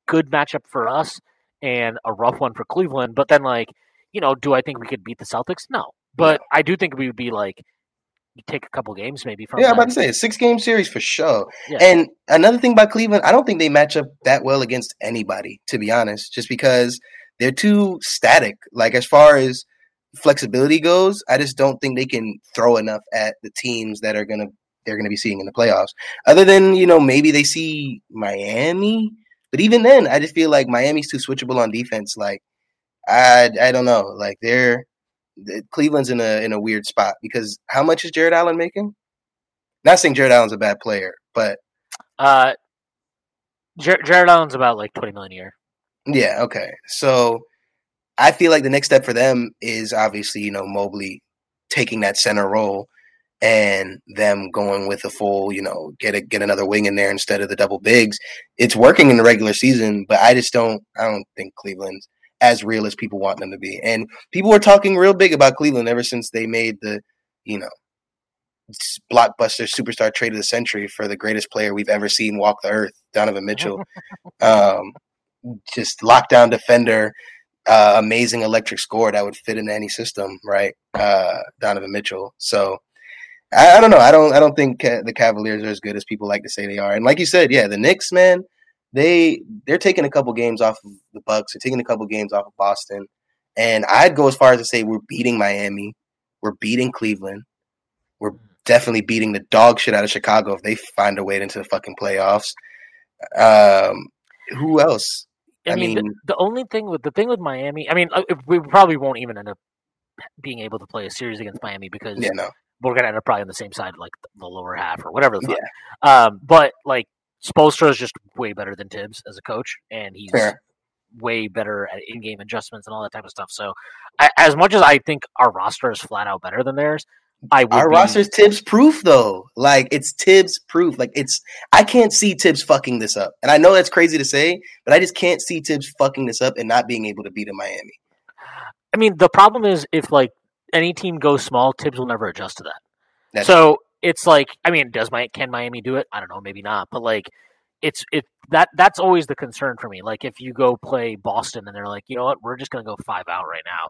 good matchup for us and a rough one for Cleveland. But then, like, you know, do I think we could beat the Celtics? No, but I do think we would be like take a couple games maybe from. Yeah, I'm about to say a six game series for sure. Yeah. And another thing about Cleveland, I don't think they match up that well against anybody, to be honest, just because they're too static. Like as far as flexibility goes, I just don't think they can throw enough at the teams that are gonna they're gonna be seeing in the playoffs. Other than you know maybe they see Miami, but even then, I just feel like Miami's too switchable on defense. Like I I don't know, like they're Cleveland's in a in a weird spot because how much is Jared Allen making? Not saying Jared Allen's a bad player, but uh, Jar- Jarrett Allen's about like twenty million a year. Yeah, okay. So I feel like the next step for them is obviously, you know, Mobley taking that center role and them going with a full, you know, get a, get another wing in there instead of the double bigs. It's working in the regular season, but I just don't I don't think Cleveland's as real as people want them to be. And people were talking real big about Cleveland ever since they made the, you know, blockbuster superstar trade of the century for the greatest player we've ever seen walk the earth, Donovan Mitchell. um, just lockdown defender, uh, amazing electric score that would fit into any system, right? Uh, Donovan Mitchell. So I, I, don't know. I don't. I don't think the Cavaliers are as good as people like to say they are. And like you said, yeah, the Knicks, man, they they're taking a couple games off of the Bucks. They're taking a couple games off of Boston. And I'd go as far as to say we're beating Miami, we're beating Cleveland, we're definitely beating the dog shit out of Chicago if they find a way into the fucking playoffs. Um, who else? I, I mean, mean the, the, only thing with the thing with Miami, I mean, uh, we probably won't even end up being able to play a series against Miami because yeah, no. we're gonna end up probably on the same side, like the lower half or whatever the fuck. Yeah. Um, but like Spoelstra is just way better than Thibs as a coach, and he's Fair. way better at in-game adjustments and all that type of stuff. So, I, as much as I think our roster is flat out better than theirs, I our be... roster's Thibs proof though. Like it's Thibs proof. Like it's I can't see Thibs fucking this up. And I know that's crazy to say, but I just can't see Thibs fucking this up and not being able to beat a Miami. I mean, the problem is if like any team goes small, Thibs will never adjust to that. That's so. It's like, I mean, does my can Miami do it? I don't know, maybe not. But like, it's it that that's always the concern for me. Like if you go play Boston and they're like, you know what, we're just gonna go five out right now.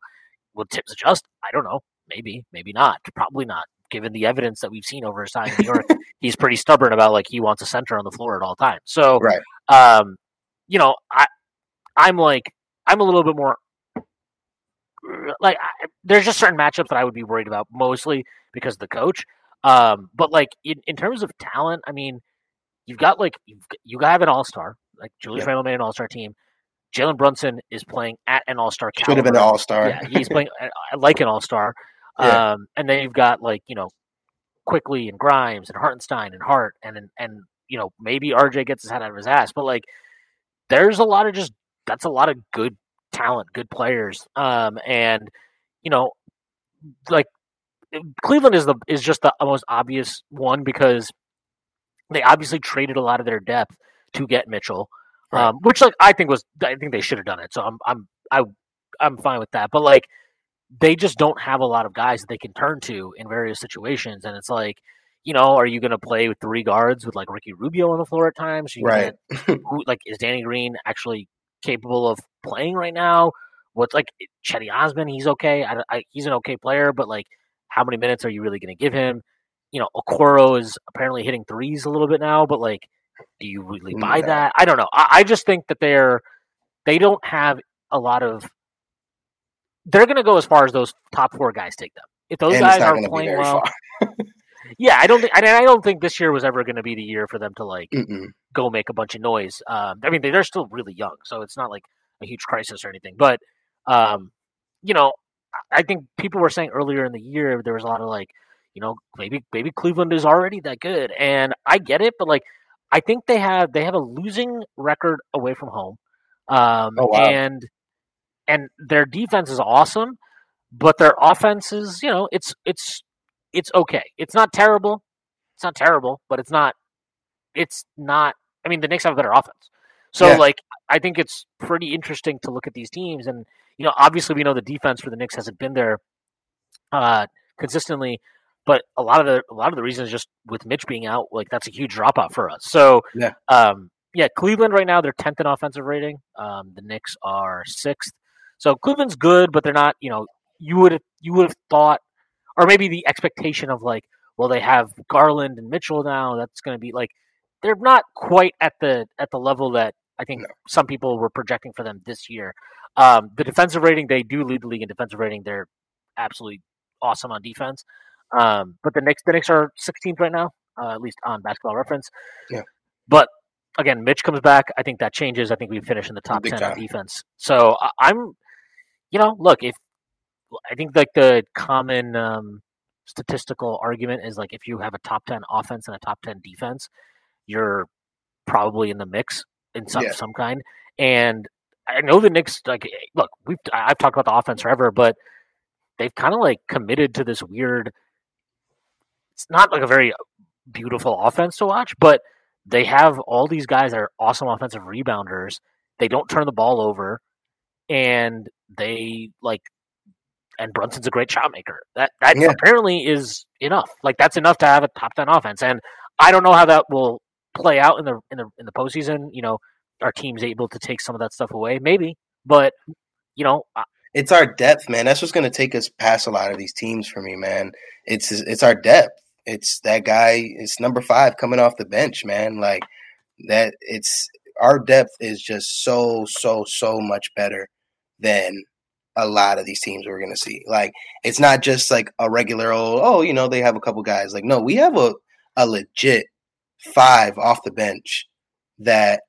Will Thibs adjust? I don't know. Maybe, maybe not. Probably not. Given the evidence that we've seen over his time in New York, he's pretty stubborn about like he wants a center on the floor at all times. So, right. um, you know, I, I'm like, I'm a little bit more like I, there's just certain matchups that I would be worried about, mostly because of the coach. Um, but like in, in terms of talent, I mean, you've got like you've, you have an all star, like Julius yeah. Randle made an all star team. Jalen Brunson is playing at an all star. Should have been an all star. Yeah, he's playing like an all star. Yeah. Um, and then you've got like you know, Quickley and Grimes and Hartenstein and Hart and and, and you know maybe RJ gets his head out of his ass, but like there's a lot of just that's a lot of good talent, good players. Um, and you know, like Cleveland is the is just the most obvious one because they obviously traded a lot of their depth to get Mitchell, right. um, which like I think was I think they should have done it. So I'm I'm I I'm fine with that. But like they just don't have a lot of guys that they can turn to in various situations. And it's like, you know, are you going to play with three guards with like Ricky Rubio on the floor at times? right. Gonna, who, like, is Danny Green actually capable of playing right now? What's like Cedi Osman? He's okay. I, I, he's an okay player, but like, how many minutes are you really going to give him? You know, Okoro is apparently hitting threes a little bit now, but like, do you really buy no. that? I don't know. I, I just think that they're they don't have a lot of they're going to go as far as those top four guys take them. If those and guys are playing well, yeah, I don't think I, I don't think this year was ever going to be the year for them to like Mm-mm. go make a bunch of noise. Um, I mean, they're still really young, so it's not like a huge crisis or anything. But um, you know, I think people were saying earlier in the year there was a lot of like, you know, maybe maybe Cleveland is already that good, and I get it, but like, I think they have they have a losing record away from home, um, oh, wow. and and their defense is awesome, but their offense is, you know, it's it's it's okay. It's not terrible. It's not terrible, but it's not it's not I mean, the Knicks have a better offense. So yeah. like I think it's pretty interesting to look at these teams and you know, obviously we know the defense for the Knicks hasn't been there uh consistently, but a lot of the a lot of the reasons just with Mitch being out, like that's a huge drop off for us. So yeah. um yeah, Cleveland right now they're tenth in offensive rating. Um, the Knicks are sixth. So Cleveland's good, but they're not. You know, you would have you would have thought, or maybe the expectation of like, well, they have Garland and Mitchell now. That's going to be like they're not quite at the at the level that I think no. some people were projecting for them this year. Um, the defensive rating, they do lead the league in defensive rating. They're absolutely awesome on defense. Um, but the Knicks, the Knicks are 16th right now, uh, at least on Basketball Reference. Yeah. But again, Mitch comes back. I think that changes. I think we finish in the top Big 10 time. on defense. So I, I'm, you know, look if I think like the common um, statistical argument is like if you have a top 10 offense and a top 10 defense, you're probably in the mix in some Yeah. some kind. And I know the Knicks like eh, look, we've I've talked about the offense forever, but they've kind of like committed to this weird it's not like a very beautiful offense to watch, but they have all these guys that are awesome offensive rebounders. They don't turn the ball over and they like and Brunson's a great shot maker. That that Yeah. apparently is enough. Like that's enough to have a top ten offense. And I don't know how that will play out in the in the in the postseason. You know, our team's able to take some of that stuff away, maybe. But you know, I- It's our depth, man. That's what's going to take us past a lot of these teams for me, man. It's it's our depth. It's that guy. It's number five coming off the bench, man. Like that. It's our depth is just so so so much better than a lot of these teams we're going to see. Like it's not just like a regular old. Oh, you know they have a couple guys. Like no, we have a a legit five off the bench that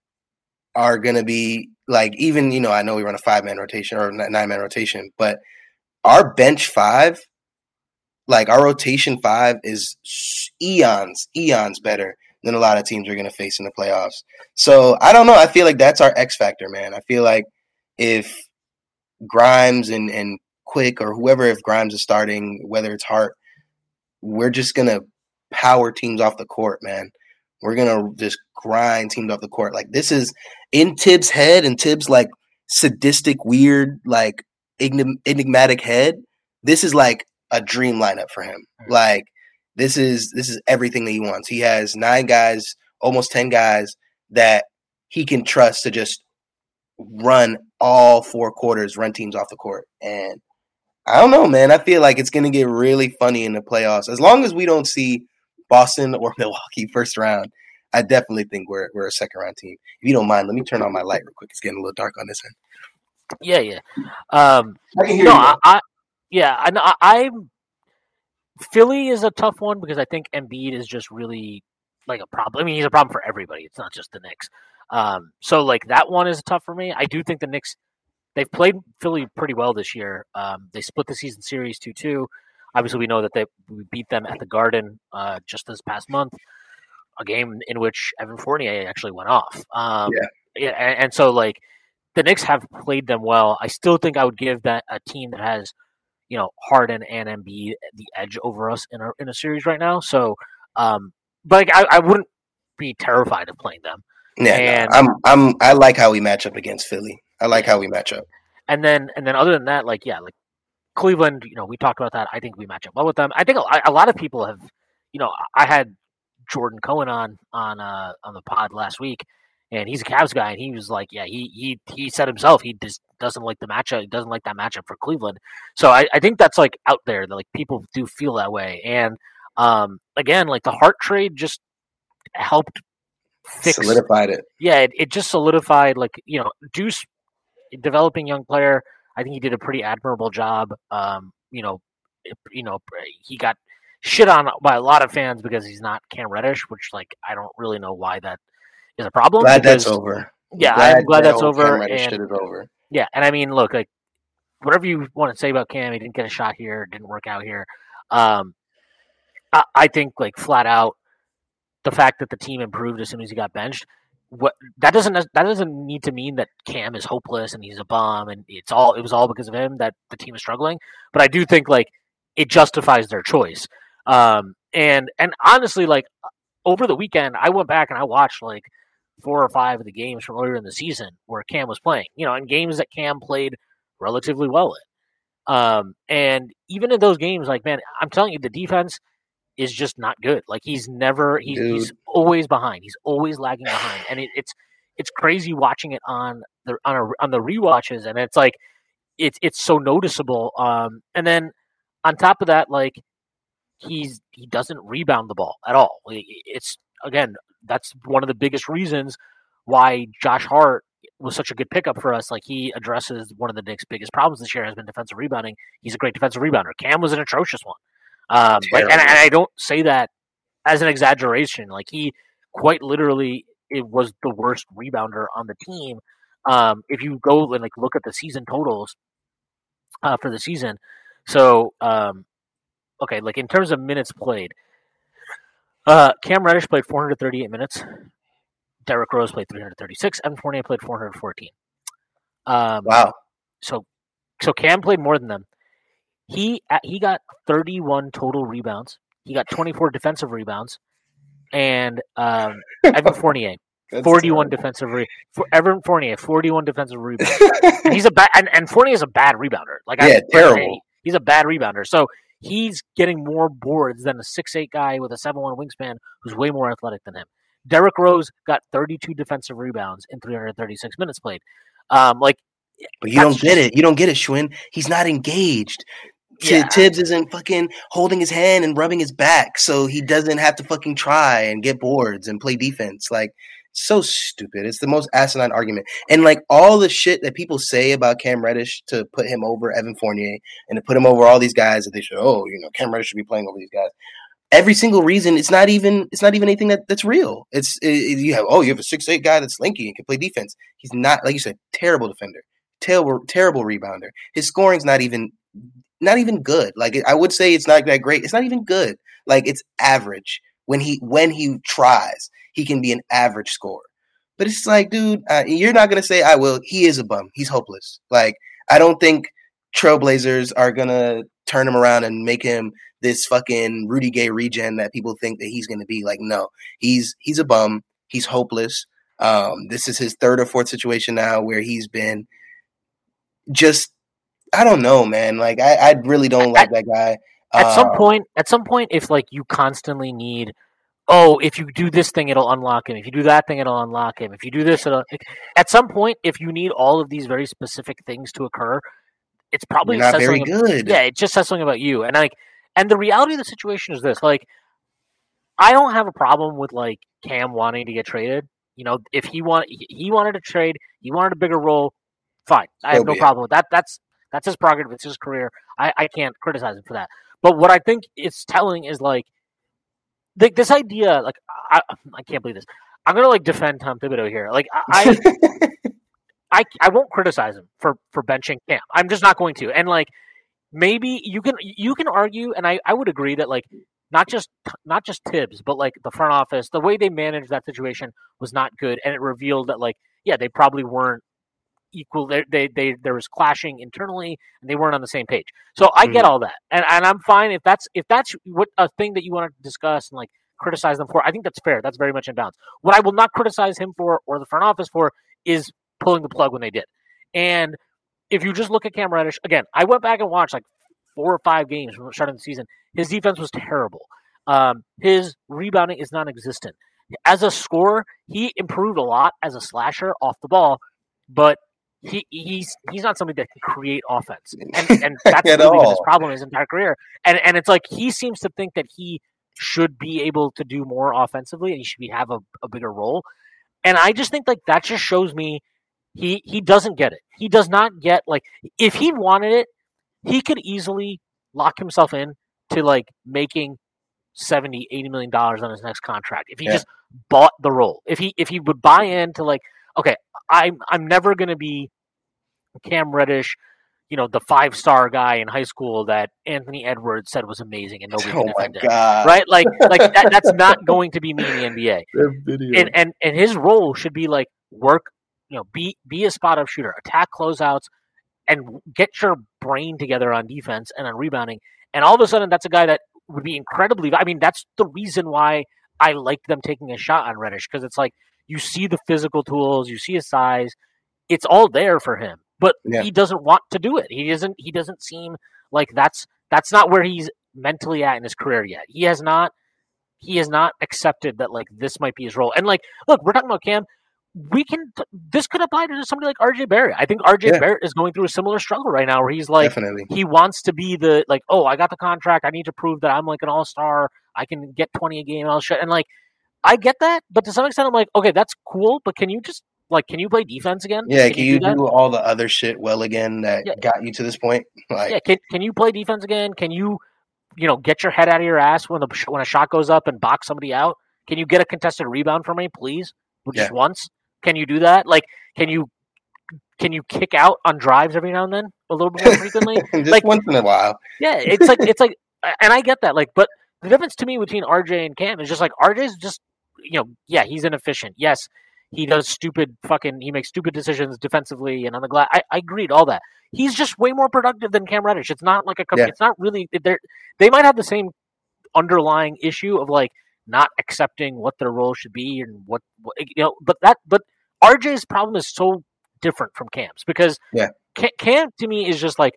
are going to be like even you know I know we run a five man rotation or nine man rotation, but our bench five, like our rotation five, is eons eons better than a lot of teams are going to face in the playoffs. So I don't know. I feel like that's our X factor, man. I feel like if Grimes and and Quick or whoever, if Grimes is starting, whether it's Hart, we're just gonna power teams off the court, man. We're gonna just grind teams off the court. Like this is in Thibs' head and Thibs' like sadistic, weird, like enigmatic head. This is like a dream lineup for him. Mm. Like this is this is everything that he wants. He has nine guys, almost ten guys that he can trust to just run all four quarters, run teams off the court. And I don't know, man. I feel like it's gonna get really funny in the playoffs. As long as we don't see Boston or Milwaukee first round, I definitely think we're we're a second round team. If you don't mind, let me turn on my light real quick. It's getting a little dark on this end. yeah, yeah. Um, I can no, I, I yeah, I, know- I, I'm Philly is a tough one because I think Embiid is just really like a problem. I mean, he's a problem for everybody. It's not just the Knicks. Um, so like that one is tough for me. I do think the Knicks they've played Philly pretty well this year. Um, they split the season series two two. Obviously, we know that they we beat them at the Garden uh, just this past month, a game in which Evan Fournier actually went off. Um, yeah, and, and so like the Knicks have played them well. I still think I would give that a team that has, you know, Harden and Embiid the edge over us in a in a series right now. So, um, but like, I, I wouldn't be terrified of playing them. Yeah, and- no, I'm I'm I like how we match up against Philly. I like how we match up. And then and then other than that, like yeah, like Cleveland, you know, we talked about that. I think we match up well with them. I think a, a lot of people have, you know, I had Jordan Cohen on on uh, on the pod last week, and he's a Cavs guy, and he was like, yeah, he he he said himself he just doesn't like the matchup, he doesn't like that matchup for Cleveland. So I, I think that's like out there that like people do feel that way, and um, again, like the Hart trade just helped fix Solidified it. yeah, it, it just solidified like you know Deuce developing young player. I think he did a pretty admirable job. Um, you know, you know he got shit on by a lot of fans because he's not Cam Reddish, which like I don't really know why that is a problem. Glad that's over. Yeah, I'm glad that's over. And over. yeah, and I mean, look, like whatever you want to say about Cam, he didn't get a shot here, didn't work out here. Um, I, I think like flat out, the fact that the team improved as soon as he got benched, what that doesn't that doesn't need to mean that Cam is hopeless and he's a bum and it's all it was all because of him that the team is struggling. But I do think like it justifies their choice. Um, and and honestly, like over the weekend, I went back and I watched like four or five of the games from earlier in the season where Cam was playing. You know, in games that Cam played relatively well in. Um, and even in those games, like man, I'm telling you, the defense is just not good. Like he's never, he's, he's always behind. He's always lagging behind, and it, it's it's crazy watching it on the on a, on the rewatches, and it's like it's it's so noticeable. Um, and then on top of that, like he's he doesn't rebound the ball at all. It's again that's one of the biggest reasons why Josh Hart was such a good pickup for us. Like he addresses one of the Knicks' biggest problems this year has been defensive rebounding. He's a great defensive rebounder. Cam was an atrocious one. Um, like, and, and I don't say that as an exaggeration. Like he quite literally it was the worst rebounder on the team. Um, if you go and like look at the season totals uh, for the season, so um, okay, like in terms of minutes played, uh, Cam Reddish played 438 minutes. Derrick Rose played 336. Evan Fournier played 414. Um, wow. So, so Cam played more than them. He he got 31 total rebounds. He got 24 defensive rebounds, and um, Evan Fournier. 41 defensive re- for Evan Fournier, 41 defensive rebounds. he's a bad and, and Fournier is a bad rebounder. Like yeah, I, terrible. He's a bad rebounder. So he's getting more boards than a six eight guy with a seven one wingspan who's way more athletic than him. Derrick Rose got 32 defensive rebounds in 336 minutes played. Um, like, but you don't get it. You don't get it, Shwin. He's not engaged. Yeah. Thibs isn't fucking holding his hand and rubbing his back, so he doesn't have to fucking try and get boards and play defense. Like, so stupid. It's the most asinine argument. And like all the shit that people say about Cam Reddish to put him over Evan Fournier and to put him over all these guys that they should, oh, you know, Cam Reddish should be playing over these guys. Every single reason, it's not even it's not even anything that, that's real. It's it, you have oh you have a six eight guy that's lanky and can play defense. He's not like you said terrible defender, terrible terrible rebounder. His scoring's not even not even good. Like I would say it's not that great. It's not even good. Like it's average when he when he tries he can be an average scorer. But it's like, dude, uh, you're not gonna say I will. He is a bum. He's hopeless. Like I don't think Trailblazers are gonna turn him around and make him this fucking Rudy Gay regen that people think that he's gonna be. Like, no, he's he's a bum. He's hopeless. Um, this is his third or fourth situation now where he's been just I don't know, man. Like I, I really don't like that guy. At um, some point, at some point, if like you constantly need oh, if you do this thing, it'll unlock him. If you do that thing, it'll unlock him. If you do this, it'll. At some point, if you need all of these very specific things to occur, it's probably not very good. About, yeah, it just says something about you. And like, and the reality of the situation is this: like, I don't have a problem with like Cam wanting to get traded. You know, if he want he wanted to trade, he wanted a bigger role. Fine, I have no problem with that. That's that's his prerogative. It's his career. I, I can't criticize him for that. But what I think it's telling is like the, this idea, like I, I can't believe this. I'm gonna like defend Tom Thibodeau here. Like I, I, I won't criticize him for for benching Cam. I'm just not going to. And like maybe you can you can argue, and I I would agree that like not just not just Thibs, but like the front office, the way they managed that situation was not good, and it revealed that like yeah, they probably weren't equal. They, they, they, there was clashing internally, and they weren't on the same page. So I mm-hmm. get all that, and and I'm fine if that's if that's what a thing that you want to discuss and like criticize them for. I think that's fair. That's very much in bounds. What I will not criticize him for or the front office for is pulling the plug when they did. And if you just look at Cam Reddish again, I went back and watched like four or five games from starting the season. His defense was terrible. Um, his rebounding is non-existent. As a scorer, he improved a lot as a slasher off the ball, but he he's he's not somebody that can create offense, and and that's really his problem his entire career. And and it's like he seems to think that he should be able to do more offensively, and he should be have a, a bigger role. And I just think like that just shows me he he doesn't get it. He does not get like if he wanted it, he could easily lock himself in to like making 70 80 million dollars on his next contract if he yeah. just bought the role if he if he would buy into like okay I'm I'm never going to be Cam Reddish, you know, the five star guy in high school that Anthony Edwards said was amazing and nobody oh can defend him. Right? Like like that, that's not going to be me in the NBA. And and and his role should be like work, you know, be be a spot up shooter, attack closeouts, and get your brain together on defense and on rebounding. And all of a sudden, that's a guy that would be incredibly. I mean, that's the reason why I like them taking a shot on Reddish because it's like you see the physical tools, you see his size. It's all there for him, but yeah. he doesn't want to do it. He doesn't. He doesn't seem like that's that's not where he's mentally at in his career yet. He has not. He has not accepted that like this might be his role. And like, look, we're talking about Cam. We can. This could apply to somebody like RJ Barrett. I think RJ yeah. Barrett is going through a similar struggle right now, where he's like, Definitely. he wants to be the like, oh, I got the contract. I need to prove that I'm like an all star. I can get twenty a game. I'll shut and like I get that, but to some extent, I'm like, okay, that's cool, but can you just like, can you play defense again? Yeah, can, you, do, do, all the other shit well again that Yeah. got you to this point? Like, Yeah, can can you play defense again? Can you, you know, get your head out of your ass when the when a shot goes up and box somebody out? Can you get a contested rebound for me, please? Just Yeah. once? Can you do that? Like, can you can you kick out on drives every now and then a little bit more frequently? just like- once in a while. yeah, it's like it's like, and I get that. Like, but the difference to me between RJ and Cam is just like RJ's just, you know, yeah, he's inefficient. Yes, he does stupid fucking, he makes stupid decisions defensively and on the glass. I, I agreed, all that. He's just way more productive than Cam Reddish. It's not like a, Yeah. it's not really. They're they might have the same underlying issue of like not accepting what their role should be and what, what you know. But that, but RJ's problem is so different from Cam's because Yeah. Cam, Cam to me is just like,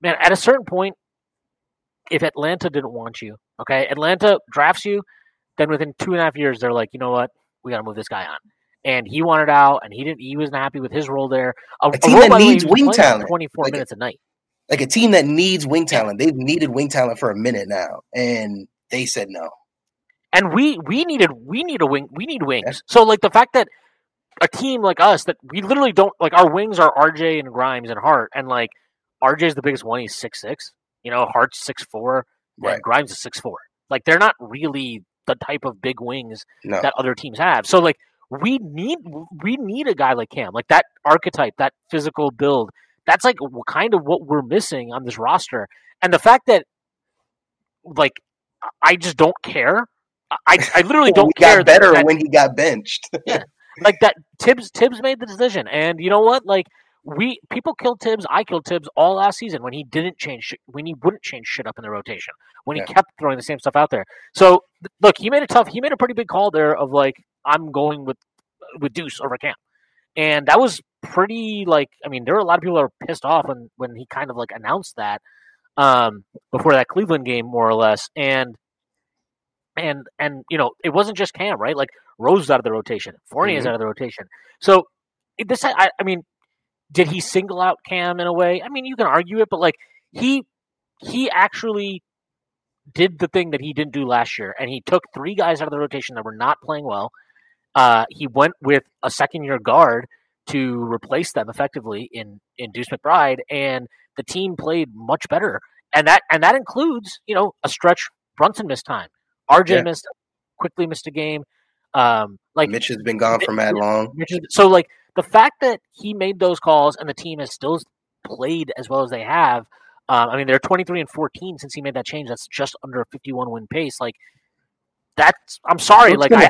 man, at a certain point, if Atlanta didn't want you, okay, Atlanta drafts you, then within two and a half years, they're like, you know what, we got to move this guy on. And he wanted out, and he didn't. He wasn't happy with his role there. A, team role, that by the way, needs wing talent. twenty-four Like- minutes a night. Like a team that needs wing talent. They've needed wing talent for a minute now, and they said no. and we we needed we need a wing we need wings. So like the fact that a team like us that we literally don't like our wings are RJ and Grimes and Hart and like RJ's the biggest one he's six six. You know Hart's six four Right. and Grimes is six four. Like they're not really the type of big wings No. that other teams have. So like we need we need a guy like Cam, like that archetype, that physical build. That's like kind of what we're missing on this roster. And the fact that like I just don't care. I I literally don't care got better that, when he got benched. yeah, like that Thibs Thibs made the decision. And you know what? Like we people killed Thibs, I killed Thibs all last season when he didn't change when he wouldn't change shit up in the rotation. When he Yeah. kept throwing the same stuff out there. So th- look, he made a tough he made a pretty big call there of like I'm going with with Deuce over Cam. And that was pretty like I mean there were a lot of people that were pissed off when when he kind of like announced that um before that Cleveland game more or less and and and you know it wasn't just Cam right like Rose is out of the rotation Fournier is Mhm. out of the rotation so this I, I mean did he single out Cam in a way I mean you can argue it but like he he actually did the thing that he didn't do last year and he took three guys out of the rotation that were not playing well uh, he went with a second year guard to replace them effectively in in Deuce McBride, and the team played much better. And that and that includes you know a stretch. Brunson missed time. RJ Yeah. missed Quickley missed a game. Um, like Mitch has been gone for mad long. Mitch so like the fact that he made those calls and the team has still played as well as they have. Um, I mean, they're 23 and 14 since he made that change. That's just under a 51 win pace. Like that's. I'm sorry. Like I.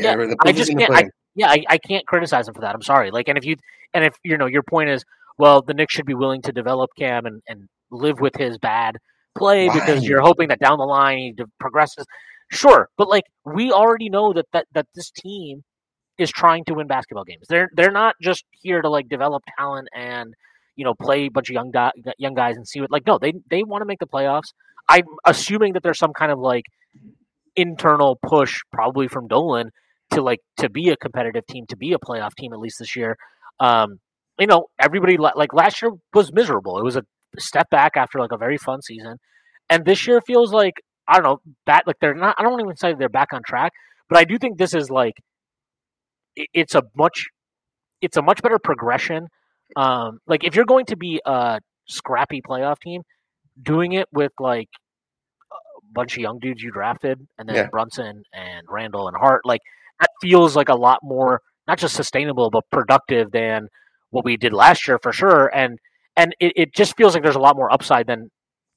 Yeah, I just can't. I, yeah, I, I can't criticize him for that. I'm sorry. Like, and if you and if you know your point is, well, the Knicks should be willing to develop Cam and and live with his bad play because you're hoping that down the line he progresses. Sure, but like we already know that that that this team is trying to win basketball games. They're they're not just here to like develop talent and you know play a bunch of young guy, young guys and see what like no they they want to make the playoffs. I'm assuming that there's some kind of like internal push probably from Dolan to like to be a competitive team, to be a playoff team at least this year. Um, you know, everybody like last year was miserable. It was a step back after like a very fun season, and this year feels like I don't know, back like they're not. I don't even say they're back on track, but I do think this is like it's a much it's a much better progression. Um, like if you're going to be a scrappy playoff team, doing it with like a bunch of young dudes you drafted, and then Yeah. Brunson and Randle and Hart, like that feels like a lot more not just sustainable but productive than what we did last year for sure. And and it, it just feels like there's a lot more upside than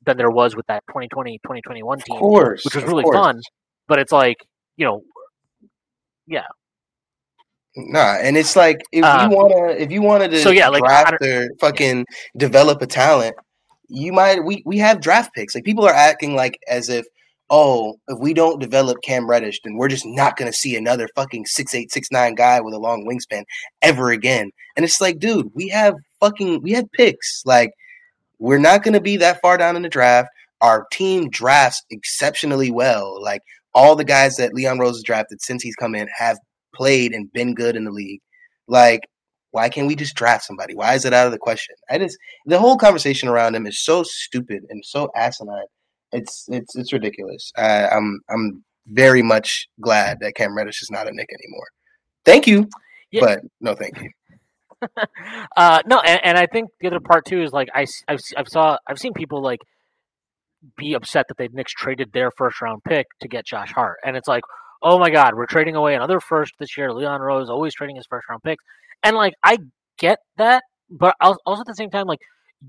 than there was with that 2020 2021 Of team, course. which was really course. fun. But it's like you know, Nah, and it's like if Um, you wanna if you wanted to so yeah, like, draft or fucking develop a talent, you might we we have draft picks. Like people are acting like as if oh, if we don't develop Cam Reddish, then we're just not gonna see another fucking six eight six nine guy with a long wingspan ever again. And it's like, dude, we have fucking we have picks. Like we're not gonna be that far down in the draft. Our team drafts exceptionally well. Like all the guys that Leon Rose has drafted since he's come in have played and been good in the league. Like, why can't we just draft somebody? Why is it out of the question? I just the whole conversation around him is so stupid and so asinine. It's it's it's ridiculous. I, I'm I'm very much glad that Cam Reddish is not a Knick anymore. Thank you. Yeah. but no, thank you. uh, no, and, and I think the other part too is like I I've, I've saw I've seen people like be upset that the Knicks traded their first round pick to get Josh Hart, and it's like, oh my God, we're trading away another first this year. Leon Rose always trading his first round picks, and like I get that, but also at the same time, like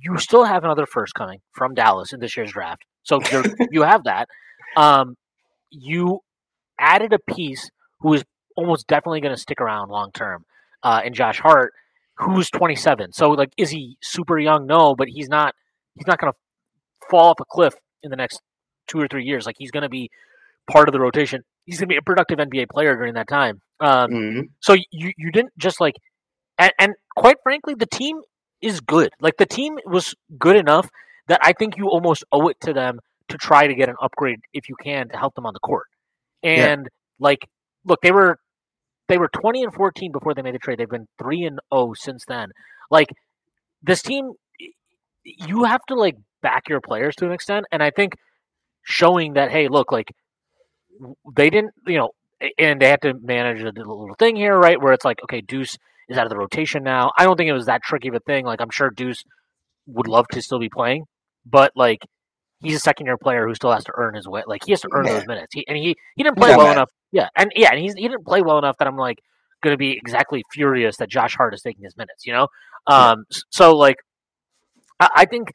you still have another first coming from Dallas in this year's draft, so you're, you have that. Um, you added a piece who is almost definitely going to stick around long term, uh, in Josh Hart, who's 27. So like, is he super young? No, but he's not. He's not going to fall off a cliff in the next two or three years. Like he's going to be part of the rotation. He's going to be a productive NBA player during that time. Um, Mhm. so you you didn't just like, and, and quite frankly, the team is good. Like the team was good enough that I think you almost owe it to them to try to get an upgrade if you can to help them on the court. Yeah. And like, look, they were they were twenty and fourteen before they made the trade. They've been three and zero since then. Like this team, you have to like back your players to an extent, and I think showing that hey, look, like they didn't, you know, and they had to manage a little thing here, right? Where it's like, okay, Deuce is out of the rotation now. I don't think it was that tricky of a thing. Like I'm sure Deuce would love to still be playing, but like he's a second year player who still has to earn his way. Like he has to earn Yeah. those minutes. He, and he he didn't play not well mad. enough. Yeah, and yeah, and he's he didn't play well enough that I'm like going to be exactly furious that Josh Hart is taking his minutes. You know, um, so like I, I think the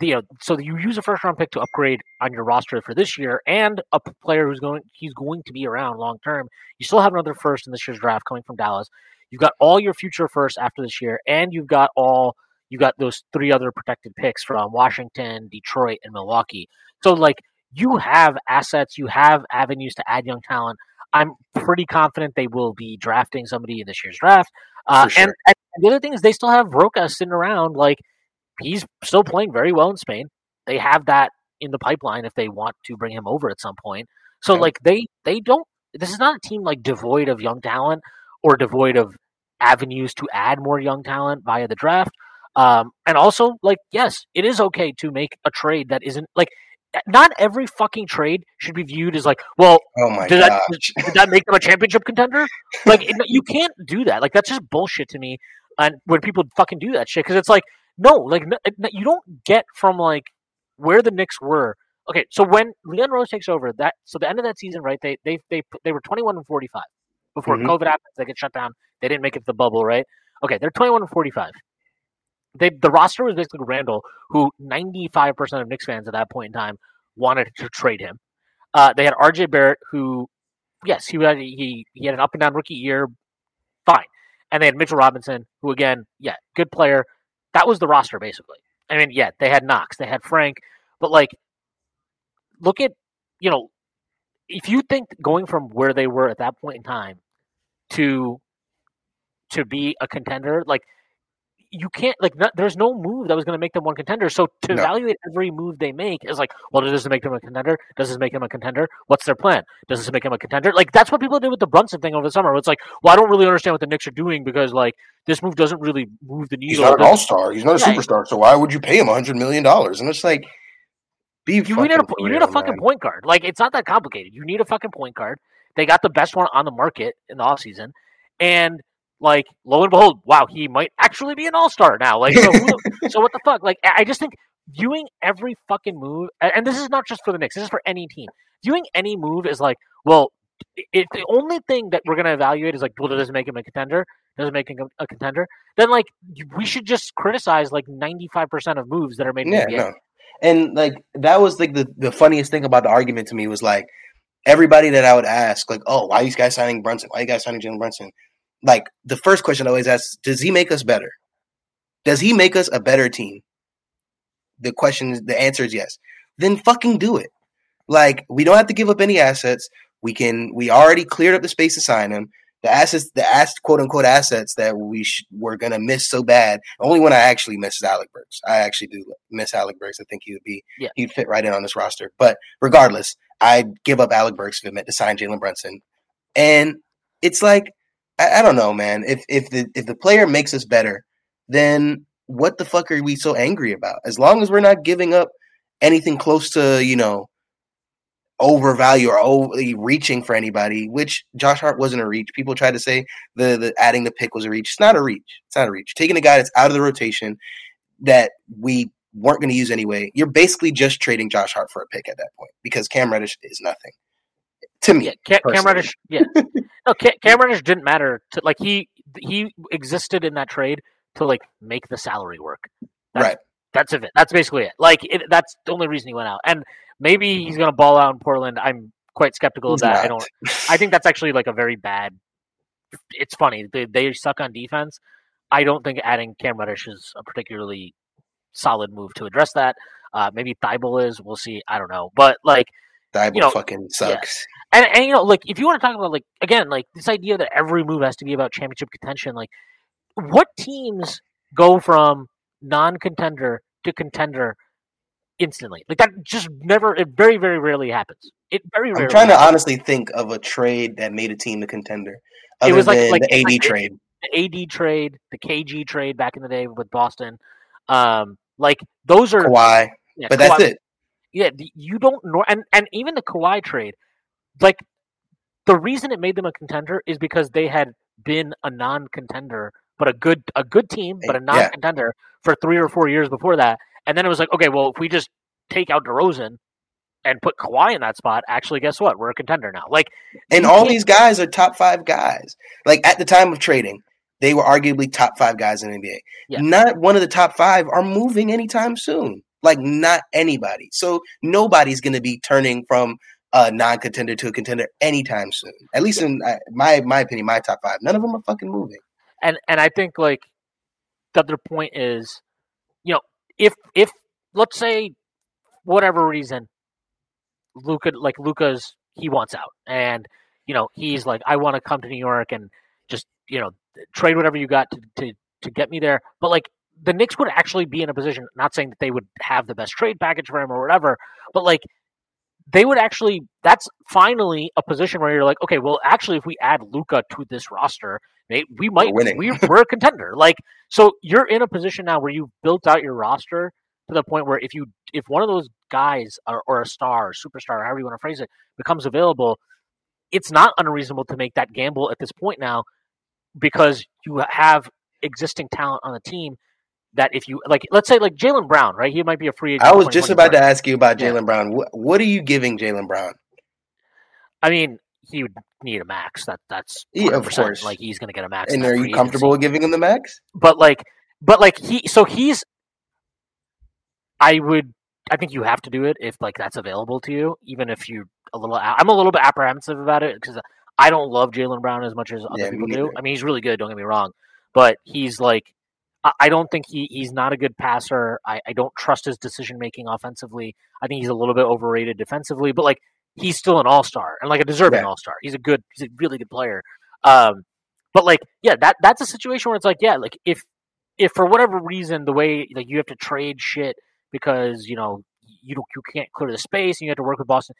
you know, so you use a first round pick to upgrade on your roster for this year and a player who's going he's going to be around long term. You still have another first in this year's draft coming from Dallas. You've got all your future firsts after this year, and you've got all you got those three other protected picks from Washington, Detroit, and Milwaukee. So like you have assets, you have avenues to add young talent. I'm pretty confident they will be drafting somebody in this year's draft. Uh, sure. and, and the other thing is they still have Roca sitting around. Like he's still playing very well in Spain. They have that in the pipeline if they want to bring him over at some point. So Okay. like they they don't. This is not a team like devoid of young talent or devoid of avenues to add more young talent via the draft. Um, and also, like, yes, it is okay to make a trade that isn't like not every fucking trade should be viewed as like, well, Oh my did that did that make them a championship contender? Like, you can't do that. Like, that's just bullshit to me. And when people fucking do that shit, because it's like, no, like, you don't get from like where the Knicks were. Okay, so when Leon Rose takes over, that so the end of that season, right? They they they they were twenty one and forty five before Mhm. COVID happens. They get shut down. They didn't make it to the bubble, right? Okay, they're twenty one and forty five. They the roster was basically Randle, who ninety five percent of Knicks fans at that point in time wanted to trade him. Uh, they had RJ Barrett, who, yes, he had he he had an up and down rookie year, fine, and they had Mitchell Robinson, who again, yeah, good player. That was the roster basically. I mean, yeah, they had Knox, they had Frank, but like, look at you know, if you think going from where they were at that point in time to to be a contender, like you can't like not, there's no move that was going to make them one contender. So to No. evaluate every move they make is like, well, does this make them a contender? Does this make them a contender? What's their plan? Does this make them a contender? Like that's what people did with the Brunson thing over the summer. It's like, well, I don't really understand what the Knicks are doing because like this move doesn't really move the He's needle. not an all star. He's not a Yeah. superstar. So why would you pay him hundred million dollars? And it's like, be You need a you need a fucking man. point guard. Like it's not that complicated. You need a fucking point guard. They got the best one on the market in the offseason. And like lo and behold, wow, he might actually be an all star now. Like so, who, so what the fuck? Like I just think viewing every fucking move and this is not just for the Knicks, this is for any team. Viewing any move is like, well, if the only thing that we're gonna evaluate is like, well, does it make him a contender? Does it make him a contender? Then like we should just criticize like ninety five percent of moves that are made in Yeah, the no. And like that was like the, the funniest thing about the argument to me was like everybody that I would ask, like, oh, why are these guys signing Brunson? Why are you guys signing Jalen Brunson? Like the first question I always ask, does he make us better? Does he make us a better team? The question is the answer is yes. Then fucking do it. Like we don't have to give up any assets. We can we already cleared up the space to sign him. The assets, the ass, quote unquote assets that we sh- were gonna miss so bad. Only one I actually miss is Alec Burks. I actually do miss Alec Burks. I think he would be, Yeah. he'd fit right in on this roster. But regardless, I'd give up Alec Burks if it meant to sign Jalen Brunson. And it's like, I, I don't know, man. If if the if the player makes us better, then what the fuck are we so angry about? As long as we're not giving up anything close to you know overvalue or overly reaching for anybody, which Josh Hart wasn't a reach. People tried to say the, the adding the pick was a reach. It's not a reach. It's not a reach. Taking a guy that's out of the rotation that we weren't going to use anyway, you're basically just trading Josh Hart for a pick at that point because Cam Reddish is nothing to me. Yeah, Cam, Cam Reddish. Yeah, no, Cam, Cam Reddish didn't matter. To like he he existed in that trade to like make the salary work. That's, right. That's it. That's basically it. Like it, that's the only reason he went out. And maybe he's going to ball out in Portland. I'm quite skeptical of that. not. I don't. I think that's actually like a very bad. It's funny they, they suck on defense. I don't think adding Cam Reddish is a particularly solid move to address that. Uh, maybe Thibault is. We'll see. I don't know. But like, Thibault you know, fucking sucks. And and you know, like if you want to talk about like again, like this idea that every move has to be about championship contention, like what teams go from non-contender to contender instantly? Like that just never. It very very rarely happens. It very rarely. I'm trying to happens. honestly think of a trade that made a team a contender. It was like- than like- the AD like- trade. the AD trade, the KG trade back in the day with Boston. Um, like those are Kawhi. yeah, But that's it. Yeah, the- you don't know, and and even the Kawhi trade, like the reason it made them a contender is because they had been a non-contender, but a good a good team, but eh, a non-contender for three or four years before that, and then it was like, okay, well, if we just take out DeRozan and put Kawhi in that spot, actually, guess what? We're a contender now. Like, And all these guys are top five guys. Like at the time of trading, they were arguably top five guys in the NBA. Yeah. Not one of the top five are moving anytime soon. Like not anybody. So nobody's going to be turning from a non-contender to a contender anytime soon. At least in uh, my my opinion, my top five. None of them are fucking moving. and and I think like the other point is, you know, if if let's say whatever reason, Luka like Luka's he wants out, and you know he's like I want to come to New York and just you know trade whatever you got to to to get me there, but like the Knicks would actually be in a position, not saying that they would have the best trade package for him or whatever, but like they would actually that's finally a position where you're like, okay, well actually if we add Luka to this roster, we might winning. we, we're a contender. Like so you're in a position now where you've built out your roster to the point where if you if one of those guys or, or a star or superstar, however you want to phrase it, becomes available, it's not unreasonable to make that gamble at this point now because you have existing talent on the team that if you like let's say like Jaylen Brown, right? He might be a free agent. I was just about to ask you about Yeah. Jaylen Brown. What, what are you giving Jaylen Brown? I mean, he would need a max. That that's Yeah, of course. Like he's going to get a max. And are you comfortable agency. giving him the max? But like, but like he, so he's. I would. I think you have to do it if like that's available to you, even if you're a little. I'm a little bit apprehensive about it because I don't love Jaylen Brown as much as other Yeah, people do. I mean, he's really good. Don't get me wrong, but he's like. I- don't think he, he's not a good passer. I, I don't trust his decision making offensively. I think he's a little bit overrated defensively, but like he's still an all star and like a deserving Yeah. all star. He's a good, he's a really good player. Um, but like, yeah, that that's a situation where it's like, yeah, like if if for whatever reason the way like you have to trade shit because you know you don't you can't clear the space and you have to work with Boston,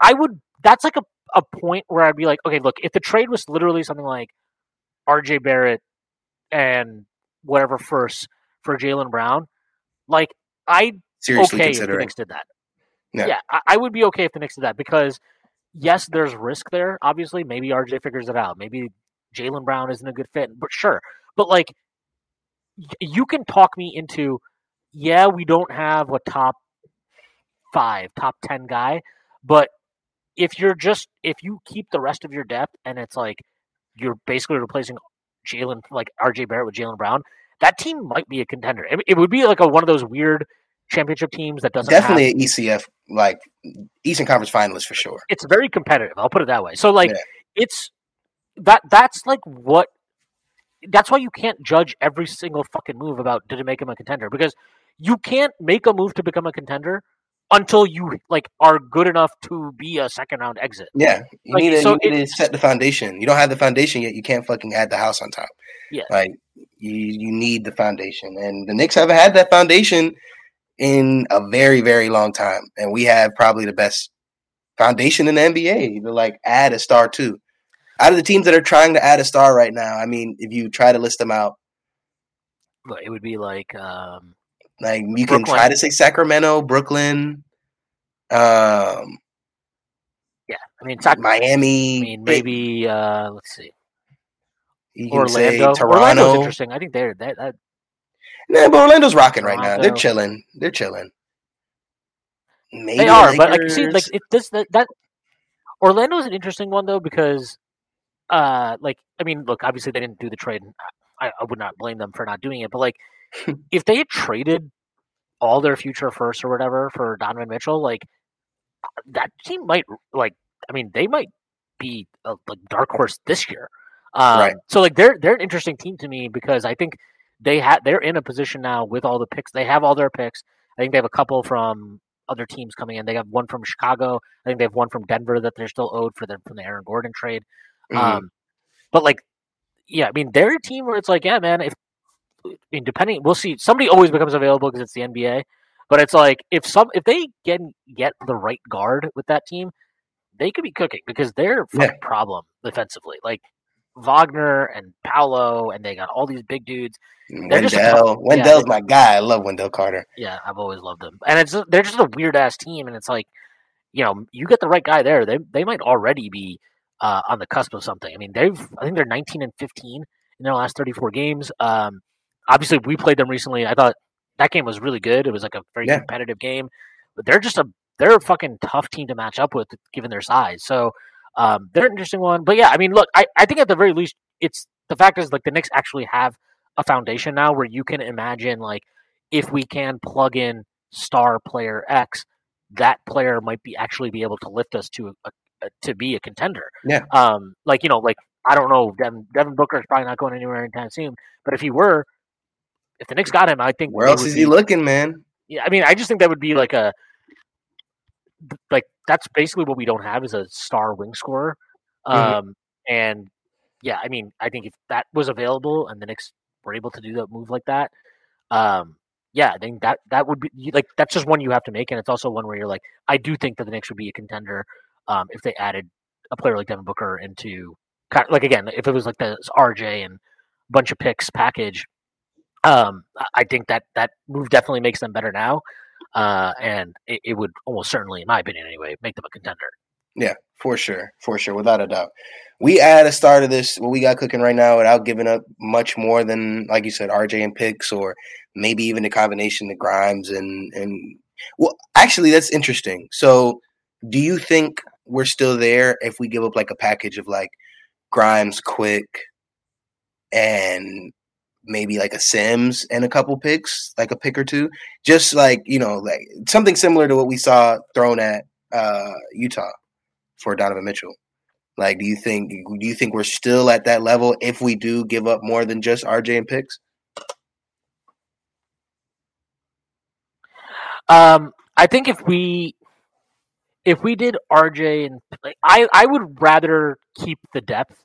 I would. That's like a a point where I'd be like, okay, look, if the trade was literally something like R.J. Barrett and whatever first for Jaylen Brown, like I Seriously okay if the. Knicks did that. Yeah. Yeah, I, I would be okay if the Knicks did that because yes, there's risk there. Obviously, maybe RJ figures it out. Maybe Jaylen Brown isn't a good fit, but sure. But like, you can talk me into, yeah, we don't have a top five, top ten guy, but if you're just if you keep the rest of your depth and it's like you're basically replacing Jalen like RJ Barrett with Jaylen Brown, that team might be a contender. It, it would be like a one of those weird championship teams that doesn't have Definitely an ECF, like Eastern Conference finalist for sure. it's very competitive. I'll put it that way. So like Yeah. it's that that's like what that's why you can't judge every single fucking move about did it make him a contender because you can't make a move to become a contender until you like are good enough to be a second round exit. Yeah, you Like, need, to, so you need to set the foundation. You don't have the foundation yet. You can't fucking add the house on top. Yeah. like you you need the foundation, and the Knicks haven't had that foundation in a very very long time, and we have probably the best foundation in the NBA to like add a star to. Out of the teams that are trying to add a star right now, I mean, if you try to list them out, It would be like um like you can Brooklyn. try to say Sacramento, Brooklyn, um, yeah, I mean, Sac- Miami. I mean, maybe uh, let's see, you can say Orlando. Toronto. Orlando's interesting. I think they're that. that Nah, but Orlando's rocking right now. They're chilling. They're chilling. Maybe they are, but like see, like it this that, that Orlando is an interesting one though because, uh, like I mean, look, obviously they didn't do the trade. and I, I would not blame them for not doing it, but like if they had traded all their future first or whatever for Donovan Mitchell, like that team might like I mean they might be a like dark horse this year. Um, Right. So like they're they're an interesting team to me because I think they had they're in a position now with all the picks. They have all their picks. I think they have a couple from other teams coming in. They have one from Chicago. I think they have one from Denver that they're still owed for the from the Aaron Gordon trade. Mhm. Um, but like, yeah, I mean, they're a team where it's like, yeah, man. If I mean, depending, we'll see. Somebody always becomes available because it's the NBA. But it's like if some if they get get the right guard with that team, they could be cooking because they're a fucking problem defensively. Like Wagner and Paolo, and they got all these big dudes. they're Wendell. Wendell's yeah, my guy. I love Wendell Carter. Yeah, I've always loved them, and it's they're just a weird ass team, and it's like, you know, you get the right guy there, they they might already be uh, on the cusp of something. I mean, they've I think they're 19 and 15 in their last 34 games. Um, obviously, we played them recently. I thought that game was really good. It was like a very Yeah. competitive game, but they're just a they're a fucking tough team to match up with given their size. So um, they're an interesting one. But yeah, I mean, look, I, I think at the very least, it's the fact is like the Knicks actually have a foundation now where you can imagine like if we can plug in star player X, that player might be actually be able to lift us to a, a to be a contender. Yeah. Um, like you know, like I don't know, Devin, Devin Booker is probably not going anywhere anytime soon. But if he were, if the Knicks got him, I think Where else is be- he looking, man? yeah, I mean, I just think that would be like a like that's basically what we don't have is a star wing scorer. Um, Mhm. and yeah, I mean, I think if that was available and the Knicks were able to do that move like that, um, yeah, I think that that would be like that's just one you have to make, and it's also one where you're like, I do think that the Knicks would be a contender um, if they added a player like Devin Booker into kind of, like again, if it was like the RJ and a bunch of picks package. Um, I- think that that move definitely makes them better now, uh, and it, it would almost certainly, in my opinion, anyway, make them a contender. Yeah, for sure, for sure, without a doubt. We add a start of this what we got cooking right now without giving up much more than, like you said, RJ and picks, or maybe even the combination of Grimes and and. Well, actually, that's interesting. So, do you think we're still there if we give up like a package of like Grimes, Quick, and maybe like a Sims and a couple picks, like a pick or two, just like you know, like something similar to what we saw thrown at uh, Utah for Donovan Mitchell. Like, do you think do you think we're still at that level if we do give up more than just RJ and picks? Um, I think if we if we did RJ and like, I I would rather keep the depth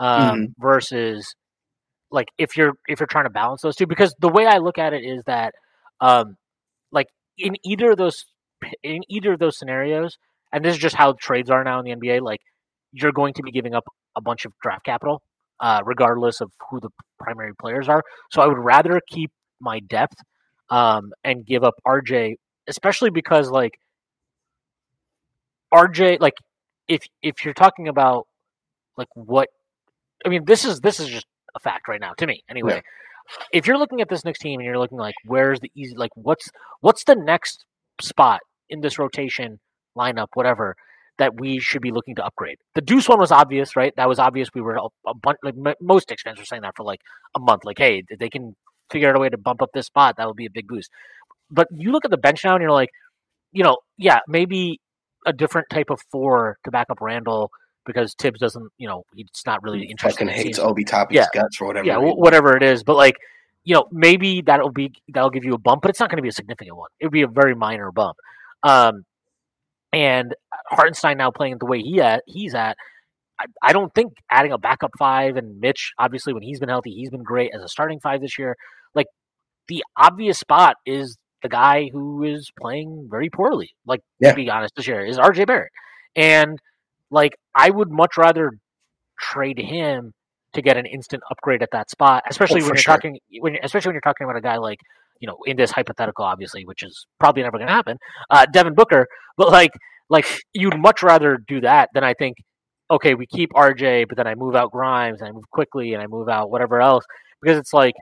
um, versus like if you're if you're trying to balance those two because the way I look at it is that um like in either of those in either of those scenarios and this is just how trades are now in the NBA like you're going to be giving up a bunch of draft capital uh, regardless of who the primary players are. So I would rather keep my depth um, and give up RJ especially because like RJ like if if you're talking about like what I mean this is this is just a fact right now to me anyway. If you're looking at this next team and you're looking like where's the easy like what's what's the next spot in this rotation lineup whatever that we should be looking to upgrade. The Deuce one was obvious, right? That was obvious. We were a, a bunch like m- most fans were saying that for like a month. Like, hey, if they can figure out a way to bump up this spot, that would be a big boost. But you look at the bench now and you're like, you know, yeah, maybe a different type of four to back up Randle because Thibs doesn't, you know, he's not really interested. Fucking it hates. Obi Toppin's Yeah. guts or whatever. yeah, whatever it is. But like, you know, maybe that'll be that'll give you a bump, but it's not going to be a significant one. It would be a very minor bump. Um, and Hartenstein now playing the way he at he's at. I, I don't think adding a backup five and Mitch, obviously when he's been healthy, he's been great as a starting five this year. Like the obvious spot is the guy who is playing very poorly. Like Yeah. to be honest, this year is RJ Barrett, and like I would much rather trade him to get an instant upgrade at that spot, especially Oh, when you're sure. talking when especially when you're talking about a guy like you know in this hypothetical, obviously, which is probably never going to happen, uh, Devin Booker. But like like you'd much rather do that than I think. Okay, we keep RJ, but then I move out Grimes and I move Quickley and I move out whatever else because it's like,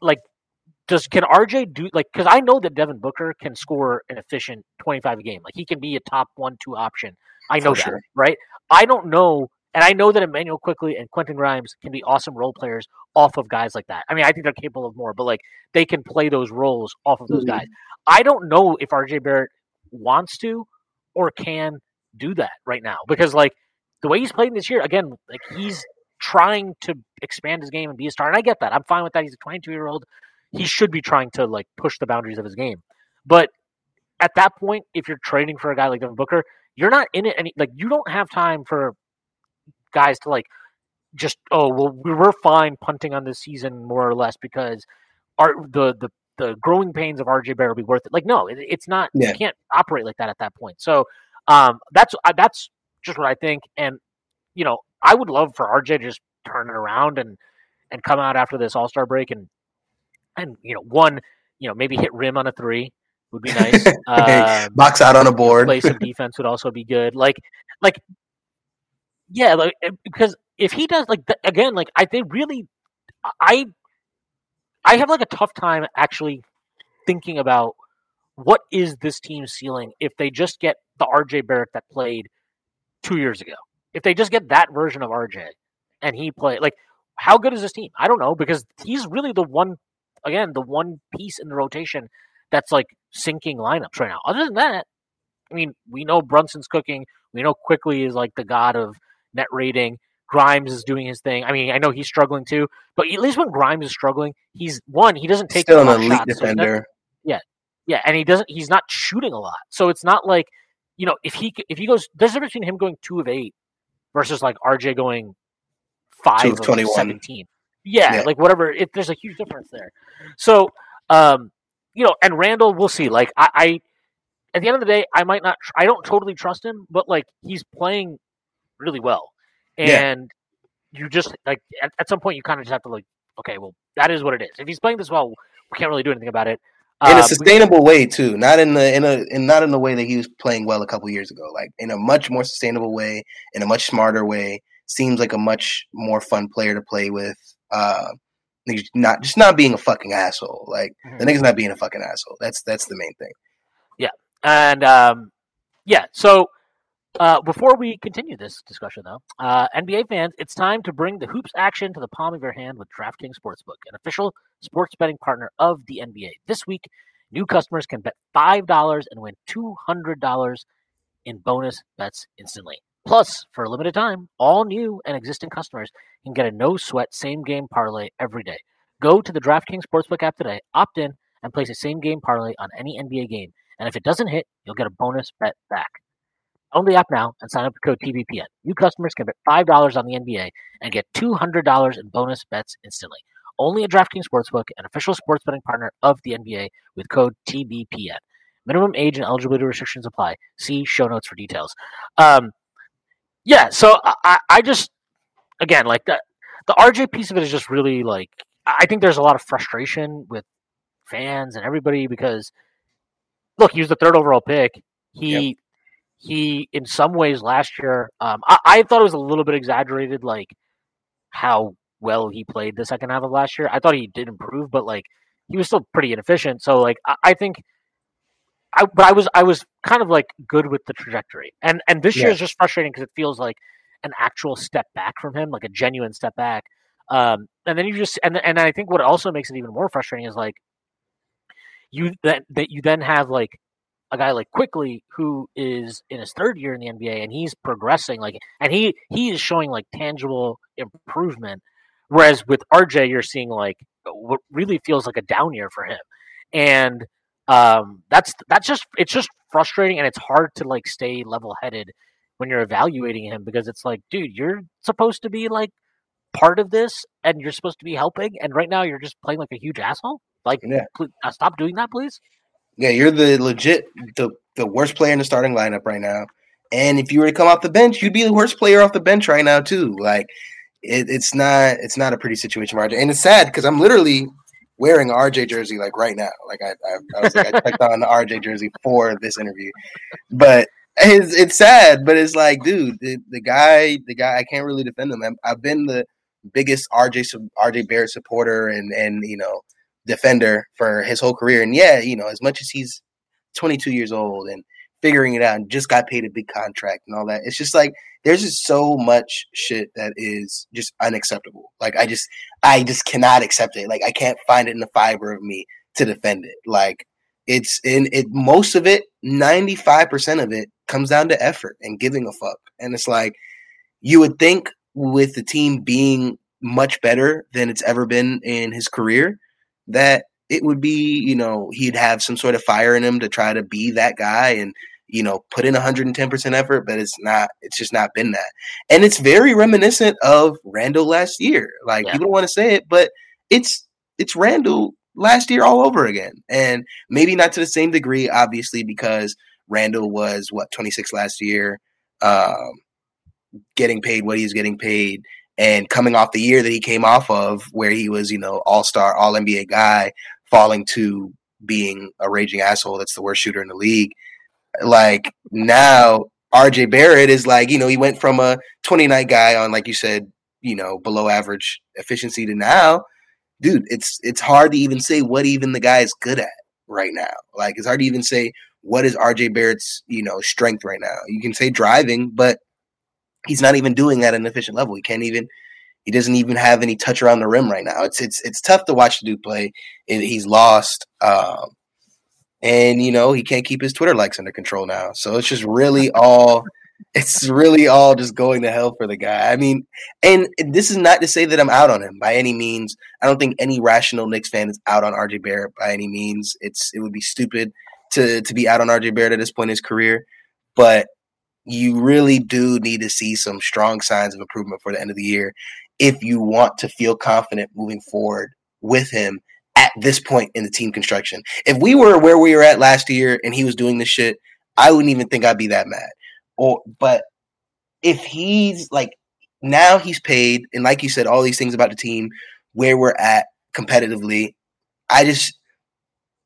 like, does can RJ do like? Because I know that Devin Booker can score an efficient twenty five a game. Like he can be a top one two option. I know For that, sure. right? I don't know, and I know that Immanuel Quickley and Quentin Grimes can be awesome role players off of guys like that. I mean, I think they're capable of more, but like they can play those roles off of those Mhm. guys. I don't know if RJ Barrett wants to or can do that right now because like the way he's playing this year, again, like he's trying to expand his game and be a star, and I get that. I'm fine with that. He's a 22 year old. He should be trying to like push the boundaries of his game, but at that point, if you're trading for a guy like Devin Booker, you're not in it any like you don't have time for guys to like just oh well we we're fine punting on this season more or less because our the the the growing pains of RJ Barrett will be worth it. Like no, it, it's not. Yeah. You can't operate like that at that point. So um, that's uh, that's just what I think. And you know, I would love for RJ to just turn it around and and come out after this All Star break and and you know one you know maybe hit rim on a three would be nice. um, Box out on a board. play some defense would also be good. Like, like, yeah, like eh, because if he does like th- again, like I they really, I, I have like a tough time actually thinking about what is this team's ceiling if they just get the RJ Barrett that played two years ago. If they just get that version of RJ and he play like how good is this team? I don't know because he's really the one again the one piece in the rotation that's like sinking lineups right now. Other than that, I mean, we know Brunson's cooking. We know Quickley is like the god of net rating. Grimes is doing his thing. I mean, I know he's struggling too, but at least when Grimes is struggling, he's one. He doesn't take Still a an lot of elite shots, so he's not- defender. yeah, and he doesn't. He's not shooting a lot, so it's not like you know if he if he goes. There's a difference between him going two of eight versus like RJ going five Two of of 21. seventeen. Yeah, Yeah. like whatever. It, there's a huge difference there. So, um, you know, and Randle, we'll see. Like I, I, at the end of the day, I might not. I don't totally trust him, but like he's playing really well, Yeah. and you just like at, at some point you kind of just have to like, okay, well that is what it is. If he's playing this well, we can't really do anything about it. in Uh, a we- sustainable way too, not in the in a in not in the way that he was playing well a couple years ago. Like in a much more sustainable way, in a much smarter way. Seems like a much more fun player to play with. Uh, he's not just not being a fucking asshole. Like Mhm. the nigga's not being a fucking asshole. That's that's the main thing. Yeah, and um, yeah, so uh, before we continue this discussion, though, uh, NBA fans, it's time to bring the hoops action to the palm of your hand with DraftKings Sportsbook, an official sports betting partner of the NBA. This week, new customers can bet $5 and win $200 in bonus bets instantly. Plus, for a limited time, all new and existing customers can get a no sweat same game parlay every day. Go to the DraftKings Sportsbook app today, opt in, and place a same game parlay on any NBA game. And if it doesn't hit, you'll get a bonus bet back. Own the app now and sign up with code TBPN. New customers can bet $5 on the NBA and get $200 in bonus bets instantly. Only at DraftKings Sportsbook, an official sports betting partner of the NBA with code TBPN. Minimum age and eligibility restrictions apply. See show notes for details. Um, yeah, so I, I- just, again, like the, the RJ piece of it is just really like, I think there's a lot of frustration with fans and everybody because look, he was the third overall pick. He he in some ways last year, um, I, I thought it was a little bit exaggerated, like how well he played the second half of last year. I thought he did improve, but like he was still pretty inefficient. So like I, I think I but I was I was kind of like good with the trajectory. And and this year is just frustrating because it feels like an actual step back from him, like a genuine step back. Um, and then you just and and I think what also makes it even more frustrating is like you that that you then have like a guy like Quickley who is in his third year in the NBA and he's progressing like and he he is showing like tangible improvement whereas with RJ you're seeing like what really feels like a down year for him and um that's that's just it's just frustrating and it's hard to like stay level headed when you're evaluating him because it's like dude you're supposed to be like part of this and you're supposed to be helping and right now you're just playing like a huge asshole like Yeah. pl- uh, stop doing that please Yeah, you're the legit the the worst player in the starting lineup right now. And if you were to come off the bench, you'd be the worst player off the bench right now too. Like it, it's not it's not a pretty situation RJ, and it's sad because I'm literally wearing RJ jersey like right now. Like I I, I was like I checked on the RJ jersey for this interview, but it's, it's sad, but it's like, dude, the, the guy, the guy, I can't really defend him. i have been the biggest RJ RJ Barrett supporter and and you know defender for his whole career, and yeah, you know, as much as he's 22 years old and figuring it out and just got paid a big contract and all that, it's just like there's just so much shit that is just unacceptable. Like I just, I just cannot accept it. Like I can't find it in the fiber of me to defend it. Like it's in it most of it 95% of it comes down to effort and giving a fuck and it's like you would think with the team being much better than it's ever been in his career that it would be you know he'd have some sort of fire in him to try to be that guy and you know put in 110% effort but it's not it's just not been that and it's very reminiscent of Randle last year like yeah. people don't want to say it but it's it's Randle last year all over again. And maybe not to the same degree, obviously, because Randle was what 26 last year, um, getting paid what he's getting paid, and coming off the year that he came off of, where he was, you know, all star, all NBA guy, falling to being a raging asshole. That's the worst shooter in the league. Like now, RJ Barrett is like, you know, he went from a 29 guy on, like you said, you know, below average efficiency to now dude, it's it's hard to even say what even the guy is good at right now. Like it's hard to even say what is RJ Barrett's, you know, strength right now. You can say driving, but he's not even doing that at an efficient level. He can't even he doesn't even have any touch around the rim right now. It's it's it's tough to watch the dude play. he's lost. Um, and you know he can't keep his Twitter likes under control now. So it's just really all it's really all just going to hell for the guy. I mean, and this is not to say that I'm out on him by any means. I don't think any rational Knicks fan is out on RJ Barrett by any means. It's it would be stupid to to be out on RJ Barrett at this point in his career, but you really do need to see some strong signs of improvement for the end of the year if you want to feel confident moving forward with him at this point in the team construction. If we were where we were at last year and he was doing this shit, I wouldn't even think I'd be that mad or but if he's like now he's paid and like you said all these things about the team where we're at competitively i just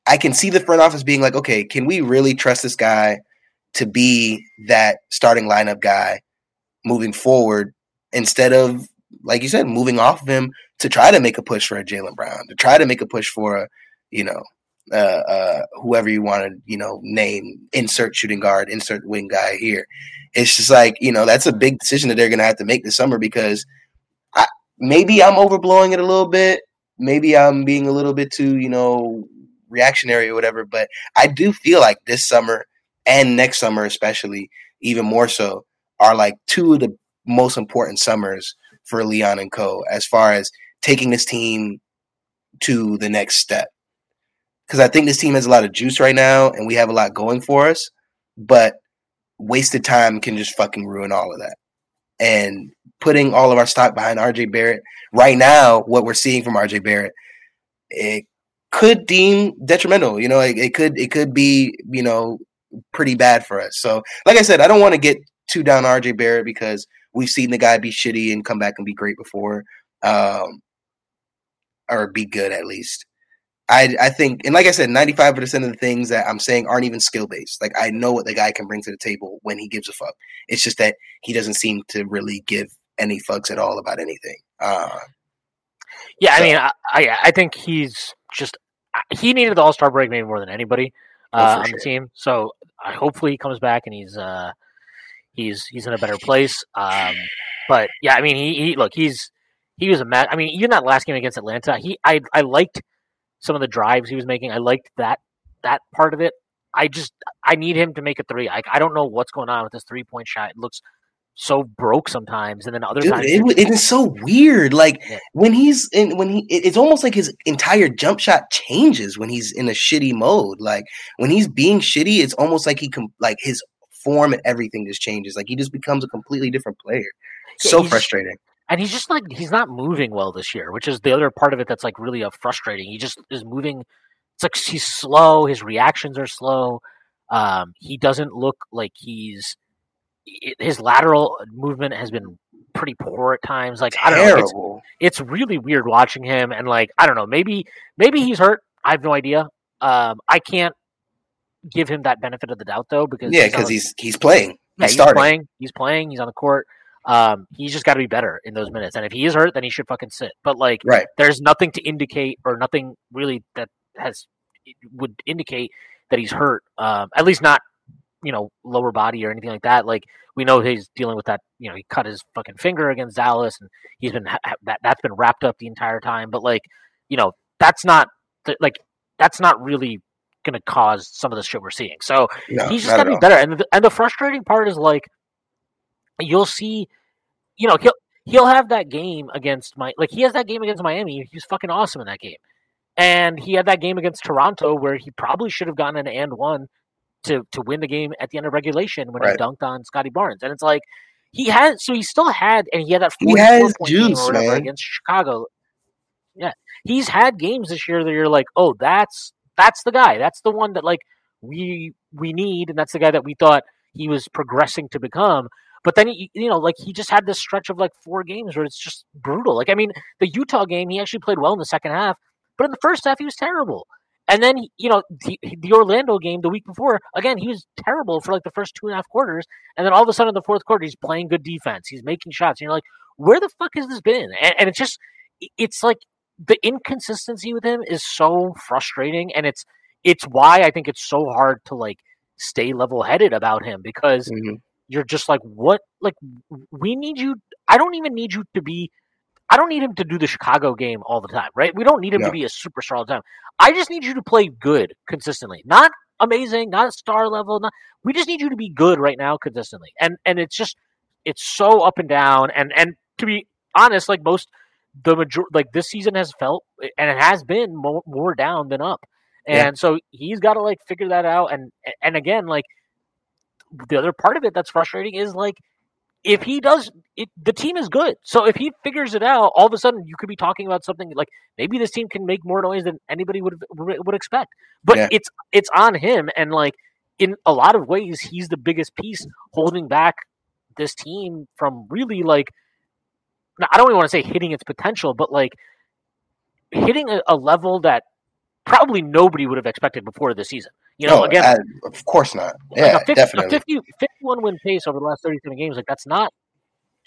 i can see the front office being like okay can we really trust this guy to be that starting lineup guy moving forward instead of like you said moving off of him to try to make a push for a Jaylen Brown to try to make a push for a you know uh, uh, whoever you want to, you know, name, insert shooting guard, insert wing guy here. It's just like, you know, that's a big decision that they're going to have to make this summer because I, maybe I'm overblowing it a little bit. Maybe I'm being a little bit too, you know, reactionary or whatever. But I do feel like this summer and next summer, especially, even more so, are like two of the most important summers for Leon and Co. as far as taking this team to the next step because I think this team has a lot of juice right now and we have a lot going for us, but wasted time can just fucking ruin all of that. And putting all of our stock behind RJ Barrett right now, what we're seeing from RJ Barrett, it could deem detrimental. You know, it, it could it could be you know pretty bad for us. So, like I said, I don't want to get too down RJ Barrett because we've seen the guy be shitty and come back and be great before, um, or be good at least. I I think, and like I said, ninety five percent of the things that I'm saying aren't even skill based. Like I know what the guy can bring to the table when he gives a fuck. It's just that he doesn't seem to really give any fucks at all about anything. Uh, yeah, so. I mean, I, I, I think he's just he needed the All Star break maybe more than anybody oh, uh, on sure. the team. So I hopefully he comes back and he's uh, he's he's in a better place. Um, but yeah, I mean, he, he look he's he was a match. I mean, even that last game against Atlanta, he I I liked some of the drives he was making. I liked that that part of it. I just I need him to make a three. I I don't know what's going on with this three point shot. It looks so broke sometimes, and then other Dude, times it, it is so weird. Like yeah. when he's in, when he, it's almost like his entire jump shot changes when he's in a shitty mode. Like when he's being shitty, it's almost like he can, like his form and everything just changes. Like he just becomes a completely different player. Yeah, so frustrating and he's just like he's not moving well this year, which is the other part of it that's like really uh, frustrating. He just is moving. It's like he's slow. His reactions are slow. Um, he doesn't look like he's his lateral movement has been pretty poor at times. Like Terrible. I don't know, it's, it's really weird watching him. And like I don't know, maybe maybe he's hurt. I have no idea. Um, I can't give him that benefit of the doubt though because Yeah, he's because he's he's playing. He's yeah, he's starting. playing. He's playing. He's on the court. Um, he's just got to be better in those minutes. And if he is hurt, then he should fucking sit. But like, Right. there's nothing to indicate or nothing really that has would indicate that he's hurt. Um, at least not you know lower body or anything like that. Like we know he's dealing with that. You know, he cut his fucking finger against Dallas, and he's been ha- ha- that that's been wrapped up the entire time. But like, you know, that's not like that's not really going to cause some of the shit we're seeing. So No, he's just got to be all. better. And the, and the frustrating part is like you'll see, you know, he'll he'll have that game against my like he has that game against Miami. He was fucking awesome in that game, and he had that game against Toronto where he probably should have gotten an and one to to win the game at the end of regulation when Right. he dunked on Scottie Barnes. And it's like he had so he still had and he had that 44 has point game juice, or whatever man. against Chicago. Yeah, he's had games this year that you're like, oh, that's that's the guy. That's the one that like we we need, and that's the guy that we thought he was progressing to become. But then he, you know, like he just had this stretch of like four games where it's just brutal. Like I mean, the Utah game, he actually played well in the second half, but in the first half he was terrible. And then you know the, the Orlando game the week before, again he was terrible for like the first two and a half quarters, and then all of a sudden in the fourth quarter he's playing good defense, he's making shots, and you're like, where the fuck has this been? And, and it's just, it's like the inconsistency with him is so frustrating, and it's it's why I think it's so hard to like stay level headed about him because Mhm. you're just like what? Like we need you i don't even need you to be i don't need him to do the chicago game all the time right? We don't need him to be a superstar all the time. I just need you to play good consistently not amazing not a star level not we just need you to be good right now consistently and and it's just it's so up and down and and to be honest like most the major like this season has felt and it has been more, more down than up and Yeah. so he's got to like figure that out and and again like the other part of it that's frustrating is like if he does it the team is good so if he figures it out all of a sudden you could be talking about something like maybe this team can make more noise than anybody would would expect but Yeah. it's it's on him and like in a lot of ways he's the biggest piece holding back this team from really like I don't even want to say hitting its potential but like hitting a, a level that probably nobody would have expected before this season you know no, again I- of course not. like Yeah, a 50, definitely. A 50, 51 win pace over the last 37 games, like that's not,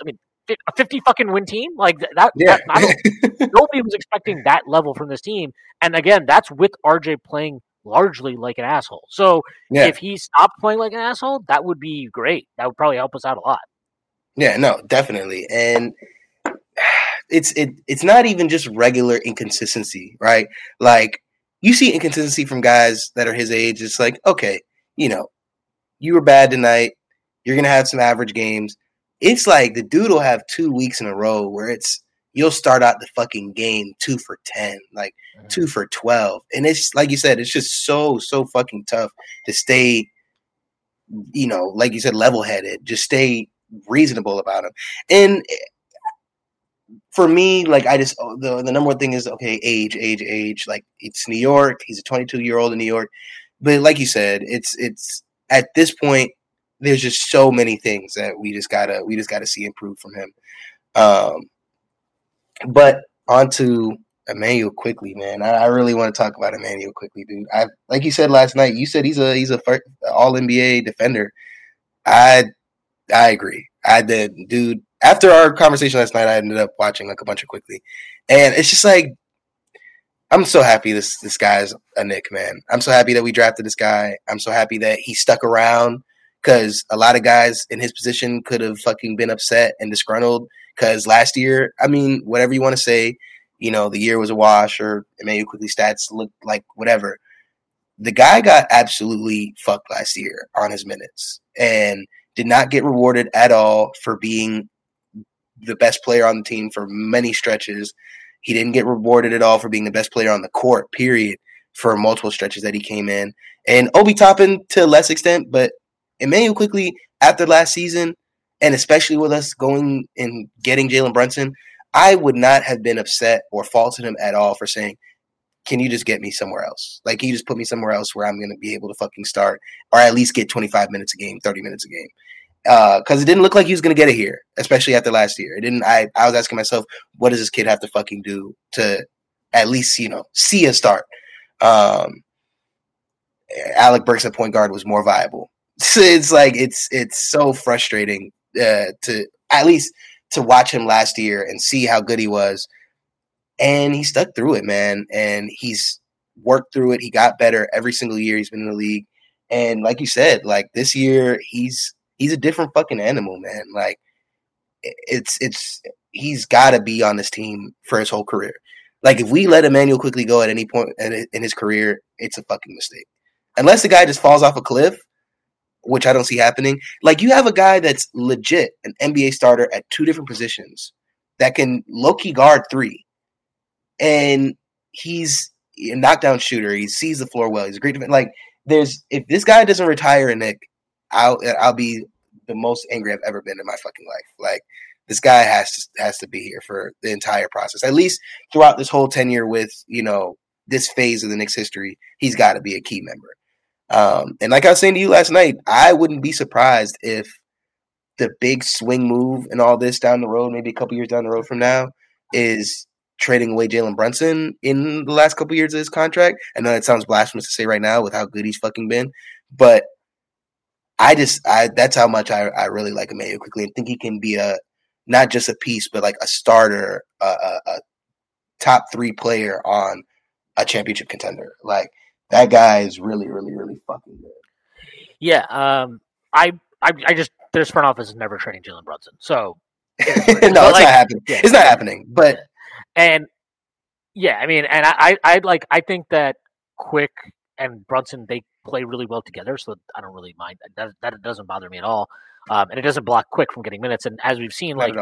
I mean, a 50 fucking win team? Like that, yeah, that I don't, nobody was expecting that level from this team. And again, that's with RJ playing largely like an asshole. So yeah, if he stopped playing like an asshole, that would be great. That would probably help us out a lot. yeah. No, definitely. And it's it. It's not even just regular inconsistency, right? Like you see inconsistency from guys that are his age. It's like, okay, you know, you were bad tonight. You're gonna have some average games. It's like the dude will have two weeks in a row where it's you'll start out the fucking game two for ten, like two for twelve, and it's like you said, it's just so so fucking tough to stay, you know, like you said, level headed. Just stay reasonable about him, and eh, for me, like I just oh, the the number one thing is okay, age, age, age. Like it's New York. He's a 22 year old in New York, but like you said, it's it's at this point. There's just so many things that we just gotta we just gotta see improve from him. Um, but onto Immanuel Quickley, man. I, I really want to talk about Immanuel Quickley, dude. I like you said last night. You said he's a he's a All NBA defender. I I agree. I did, dude. After our conversation last night, I ended up watching like a bunch of Quickley, and it's just like I'm so happy this this guy's a Knick man. I'm so happy that we drafted this guy. I'm so happy that he stuck around because a lot of guys in his position could have fucking been upset and disgruntled. Because last year, I mean, whatever you want to say, you know, the year was a wash or Immanuel Quickley stats looked like whatever. The guy got absolutely fucked last year on his minutes and did not get rewarded at all for being the best player on the team for many stretches. He didn't get rewarded at all for being the best player on the court, period, for multiple stretches that he came in. And Obi Toppin to a less extent, but Immanuel Quickley after last season, and especially with us going and getting Jalen Brunson, I would not have been upset or faulted him at all for saying, Can you just get me somewhere else? Like, can you just put me somewhere else where I'm going to be able to fucking start or at least get 25 minutes a game, 30 minutes a game? Because it didn't look like he was going to get it here, especially after last year. It didn't. I, I was asking myself, what does this kid have to fucking do to at least, you know, see a start? Um, Alec Burks at point guard was more viable. It's like it's it's so frustrating uh, to at least to watch him last year and see how good he was. And he stuck through it, man. And he's worked through it. He got better every single year he's been in the league. And like you said, like this year he's he's a different fucking animal, man. Like it's it's he's got to be on this team for his whole career. Like if we let Immanuel Quickley go at any point in his career, it's a fucking mistake. Unless the guy just falls off a cliff, which I don't see happening. Like you have a guy that's legit an NBA starter at two different positions that can low key guard three, and he's a knockdown shooter. He sees the floor well. He's a great defender. Like there's if this guy doesn't retire, Knick, I'll I'll be the most angry I've ever been in my fucking life. Like this guy has to has to be here for the entire process. At least throughout this whole tenure with you know this phase of the Knicks history, he's got to be a key member. Um, and like I was saying to you last night, I wouldn't be surprised if the big swing move and all this down the road, maybe a couple years down the road from now, is trading away Jalen Brunson in the last couple years of his contract. I know that sounds blasphemous to say right now with how good he's fucking been, but I just I that's how much I, I really like Immanuel Quickley and think he can be a not just a piece, but like a starter, a, a, a top three player on a championship contender. Like that guy is really, really, really fucking good. Yeah, um, I, I, I just this front office is never trading Jalen Brunson, so no, it's like, not happening. Yeah. It's not happening. But and yeah, I mean, and I, I, I like, I think that Quick and Brunson they play really well together, so I don't really mind that. That doesn't bother me at all, um, and it doesn't block Quick from getting minutes. And as we've seen, like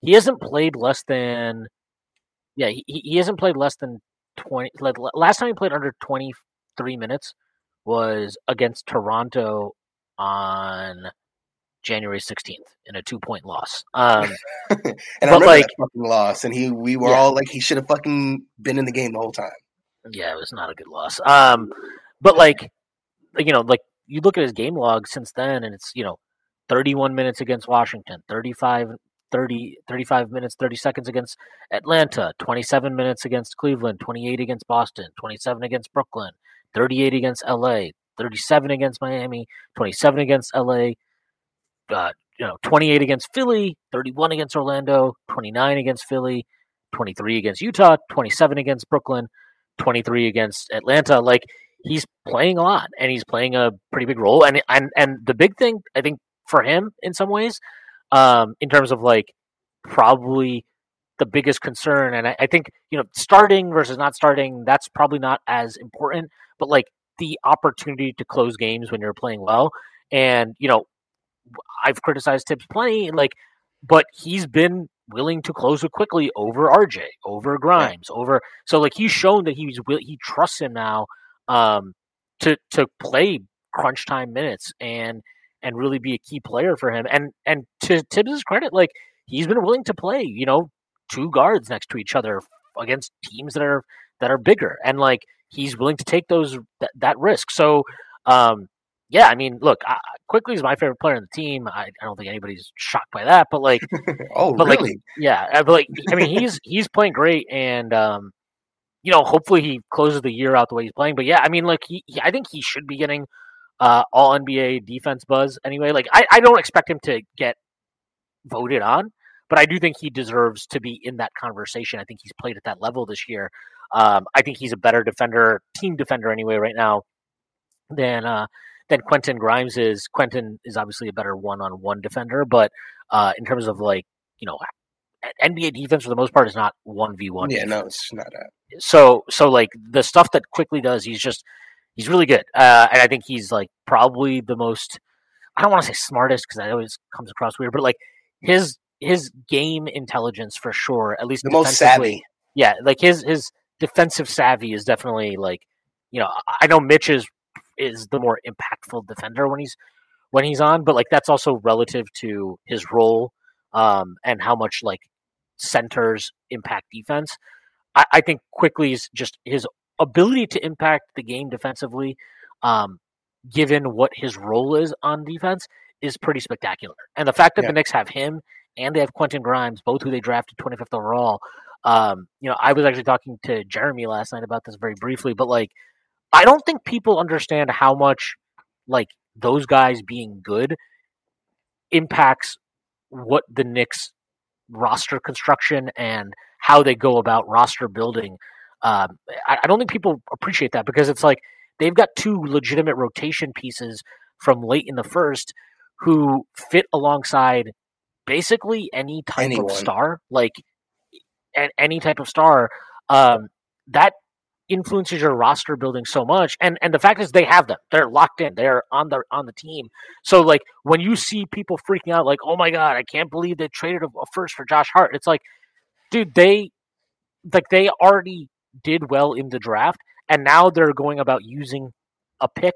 he hasn't played less than, yeah, he he hasn't played less than twenty. Like, last time he played under twenty three minutes was against Toronto on January 16th in a two point loss. Um, and I remember like, that fucking loss, and he we were yeah. all like, he should have fucking been in the game the whole time. Yeah, it was not a good loss. Um, but like, you know, like you look at his game log since then, and it's you know, 31 minutes against Washington, 35, 30, 35 minutes, 30 seconds against Atlanta, 27 minutes against Cleveland, 28 against Boston, 27 against Brooklyn, 38 against LA, 37 against Miami, 27 against LA, uh, you know, 28 against Philly, 31 against Orlando, 29 against Philly, 23 against Utah, 27 against Brooklyn, 23 against Atlanta. Like he's playing a lot and he's playing a pretty big role. And and and the big thing I think for him in some ways, um, in terms of like probably the biggest concern, and I, I think you know starting versus not starting, that's probably not as important. But like the opportunity to close games when you're playing well, and you know I've criticized Thibs plenty, like, but he's been willing to close it Quickley over RJ, over Grimes, yeah. over so like he's shown that he's he trusts him now um, to to play crunch time minutes and and really be a key player for him. And and to Thibs' credit, like he's been willing to play, you know, two guards next to each other against teams that are that are bigger, and like he's willing to take those that, that risk. So um, yeah, I mean, look, I, Quickley is my favorite player on the team. I, I don't think anybody's shocked by that, but like, oh, but really? Like, yeah, uh, but like, I mean, he's he's playing great, and um, you know, hopefully he closes the year out the way he's playing. But yeah, I mean, like, he, he I think he should be getting uh, all NBA defense buzz anyway. Like, I, I don't expect him to get voted on, but I do think he deserves to be in that conversation. I think he's played at that level this year. Um, I think he's a better defender, team defender anyway, right now than uh, than Quentin Grimes is. Quentin is obviously a better one-on-one defender, but uh, in terms of like you know, NBA defense for the most part is not one v one. Yeah, no, it's not that. So, so like the stuff that Quickley does, he's just he's really good, uh, and I think he's like probably the most. I don't want to say smartest because that always comes across weird, but like his his game intelligence for sure, at least the most savvy. Yeah, like his his defensive savvy is definitely like you know I know Mitch is is the more impactful defender when he's when he's on, but like that's also relative to his role um, and how much like centers impact defense. I, I think Quickley's just his ability to impact the game defensively, um, given what his role is on defense, is pretty spectacular. And the fact that yeah. the Knicks have him and they have Quentin Grimes, both who they drafted 25th overall. Um, you know, I was actually talking to Jeremy last night about this very briefly, but like I don't think people understand how much like those guys being good impacts what the Knicks roster construction and how they go about roster building. Um, I, I don't think people appreciate that because it's like they've got two legitimate rotation pieces from late in the first who fit alongside basically any type Anyone. of star, like any type of star. Um, that influences your roster building so much and and the fact is they have them. They're locked in. They're on the on the team. So like when you see people freaking out like oh my god i can't believe they traded a, a first for josh hart it's like dude they like they already did well in the draft and now they're going about using a pick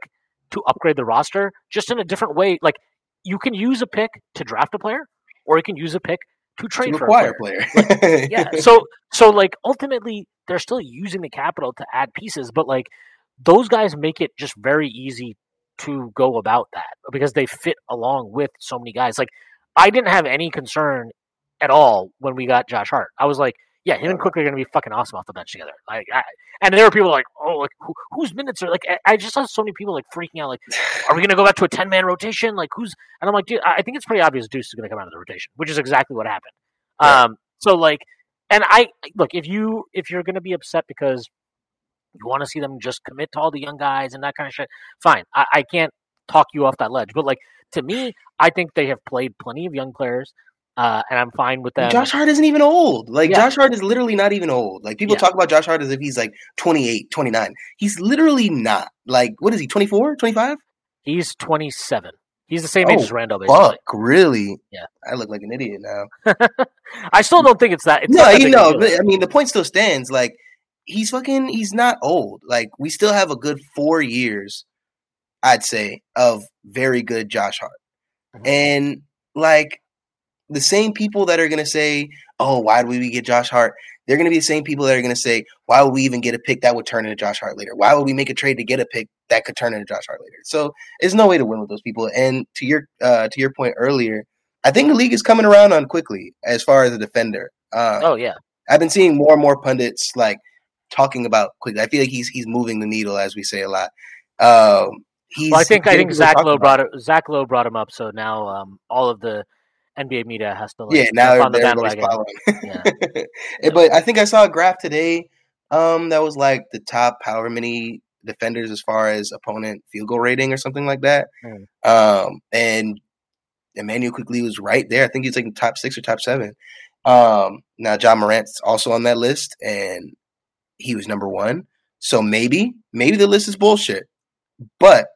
to upgrade the roster just in a different way. Like you can use a pick to draft a player or you can use a pick to trade to for a player player. yeah. So so like ultimately they're still using the capital to add pieces, but like those guys make it just very easy to go about that because they fit along with so many guys. Like I didn't have any concern at all when we got Josh Hart. I was like, yeah, him and Quickley are going to be fucking awesome off the bench together. Like, I, and there were people like, oh, like who, whose minutes are like? I, I just saw so many people like freaking out. Like, are we going to go back to a ten man rotation? Like, who's? And I'm like, dude, I I think it's pretty obvious Deuce is going to come out of the rotation, which is exactly what happened. Yeah. Um, so like, and I look if you if you're going to be upset because you want to see them just commit to all the young guys and that kind of shit, fine. I, I can't talk you off that ledge, but like to me, I think they have played plenty of young players, uh, and I'm fine with that. Josh Hart isn't even old. Like Yeah. Josh Hart is literally not even old. Like people Yeah. talk about Josh Hart as if he's like 28, 29. He's literally not. Like what is he? 24, 25? He's 27. He's the same age Oh, as Randle, basically. Fuck, really? Yeah. I look like an idiot now. I still don't think it's that. It's no, that you big of a know, I mean, the point still stands. Like, he's fucking, he's not old. Like, we still have a good four years, I'd say, of very good Josh Hart. Mhm. And, like, the same people that are going to say, oh, why did we get Josh Hart? They're going to be the same people that are going to say, why would we even get a pick that would turn into Josh Hart later? Why would we make a trade to get a pick that could turn into Josh Hart later? So, there's no way to win with those people. And to your uh, to your point earlier, I think the league is coming around on Quickley as far as a defender. Uh, oh yeah, I've been seeing more and more pundits like talking about Quickley. I feel like he's he's moving the needle as we say a lot. Um, he's well, I think I think Zach Lowe brought it. Zach Lowe brought him up, so now um, all of the NBA media has to like. Yeah, now on the following. Yeah. Eh, But I think I saw a graph today um, that was like the top however many defenders as far as opponent field goal rating or something like that. Mm. Um, and Immanuel Quickley was right there. I think he's like in top six or top seven. Um, now Ja Morant's also on that list, and he was number one. So maybe, maybe the list is bullshit. But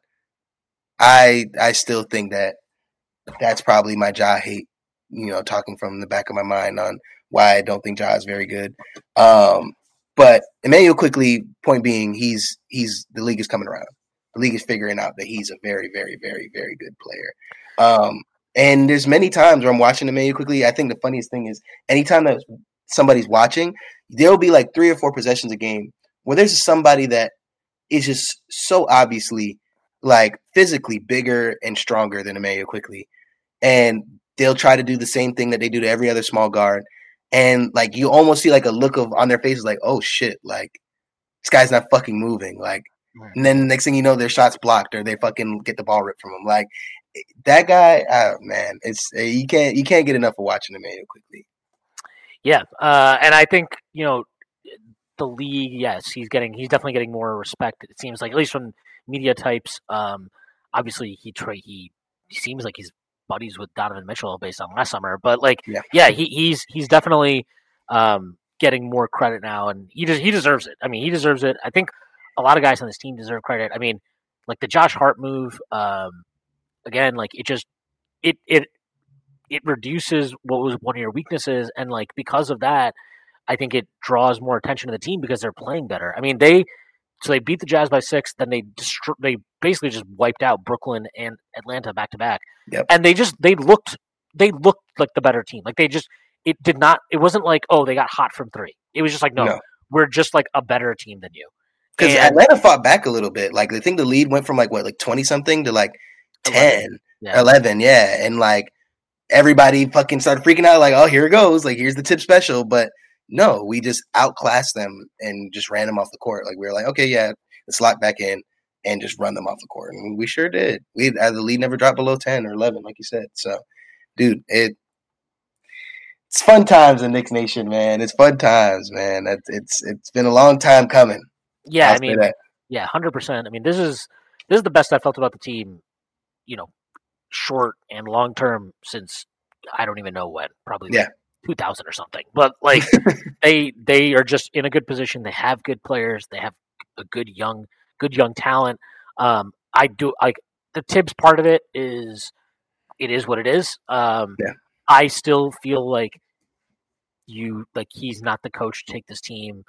I, I still think that that's probably my Ja hate. You know, talking from the back of my mind on why I don't think Ja is very good. Um, but Immanuel Quickley, point being, he's he's the league is coming around. The league is figuring out that he's a very, very, very, very good player. Um, and there's many times where I'm watching Immanuel Quickley. I think the funniest thing is anytime that somebody's watching, there'll be like three or four possessions a game where there's somebody that is just so obviously like physically bigger and stronger than Immanuel Quickley. And they'll try to do the same thing that they do to every other small guard. And like you almost see like a look of on their faces like, oh shit, like this guy's not fucking moving. Like Right. and then the next thing you know, their shots blocked or they fucking get the ball ripped from them. Like that guy, oh man, it's uh, you can't you can't get enough of watching the Immanuel Quickley. Yeah, uh, and I think you know the league. Yes, he's getting he's definitely getting more respect. It seems like at least from media types. Um, obviously, he tra- he he seems like he's buddies with Donovan Mitchell based on last summer. But like, Yeah. yeah, he, he's he's definitely um, getting more credit now, and he just he deserves it. I mean, he deserves it. I think a lot of guys on this team deserve credit. I mean, like the Josh Hart move. Um, again, like it just it it it reduces what was one of your weaknesses, and like because of that, I think it draws more attention to the team because they're playing better. I mean, they so they beat the Jazz by six, then they they basically just wiped out Brooklyn and Atlanta back to back, and they just they looked they looked like the better team. Like they just it did not it wasn't like oh they got hot from three. It was just like no, No. we're just like a better team than you. Because Atlanta fought back a little bit. Like I think the lead went from like what like twenty something to like 10, Yeah. 11, yeah, and like everybody fucking started freaking out. Like oh here it goes. Like here's the tip special. But no, we just outclassed them and just ran them off the court. Like we were like okay yeah, slot back in, and just run them off the court. And we sure did. We uh, the lead never dropped below ten or eleven, like you said. So, dude, it it's fun times in Knicks Nation, man. It's fun times, man. It's it's it's been a long time coming. Yeah, I'll I mean, that. yeah, hundred percent. I mean, this is this is the best I felt about the team. You know, short and long term since I don't even know when, probably Yeah. 2000 or something. But like they they are just in a good position. They have good players. They have a good young good young talent. Um, I do like the Thibs part of it is it is what it is. Um, Yeah. I still feel like you like he's not the coach to take this team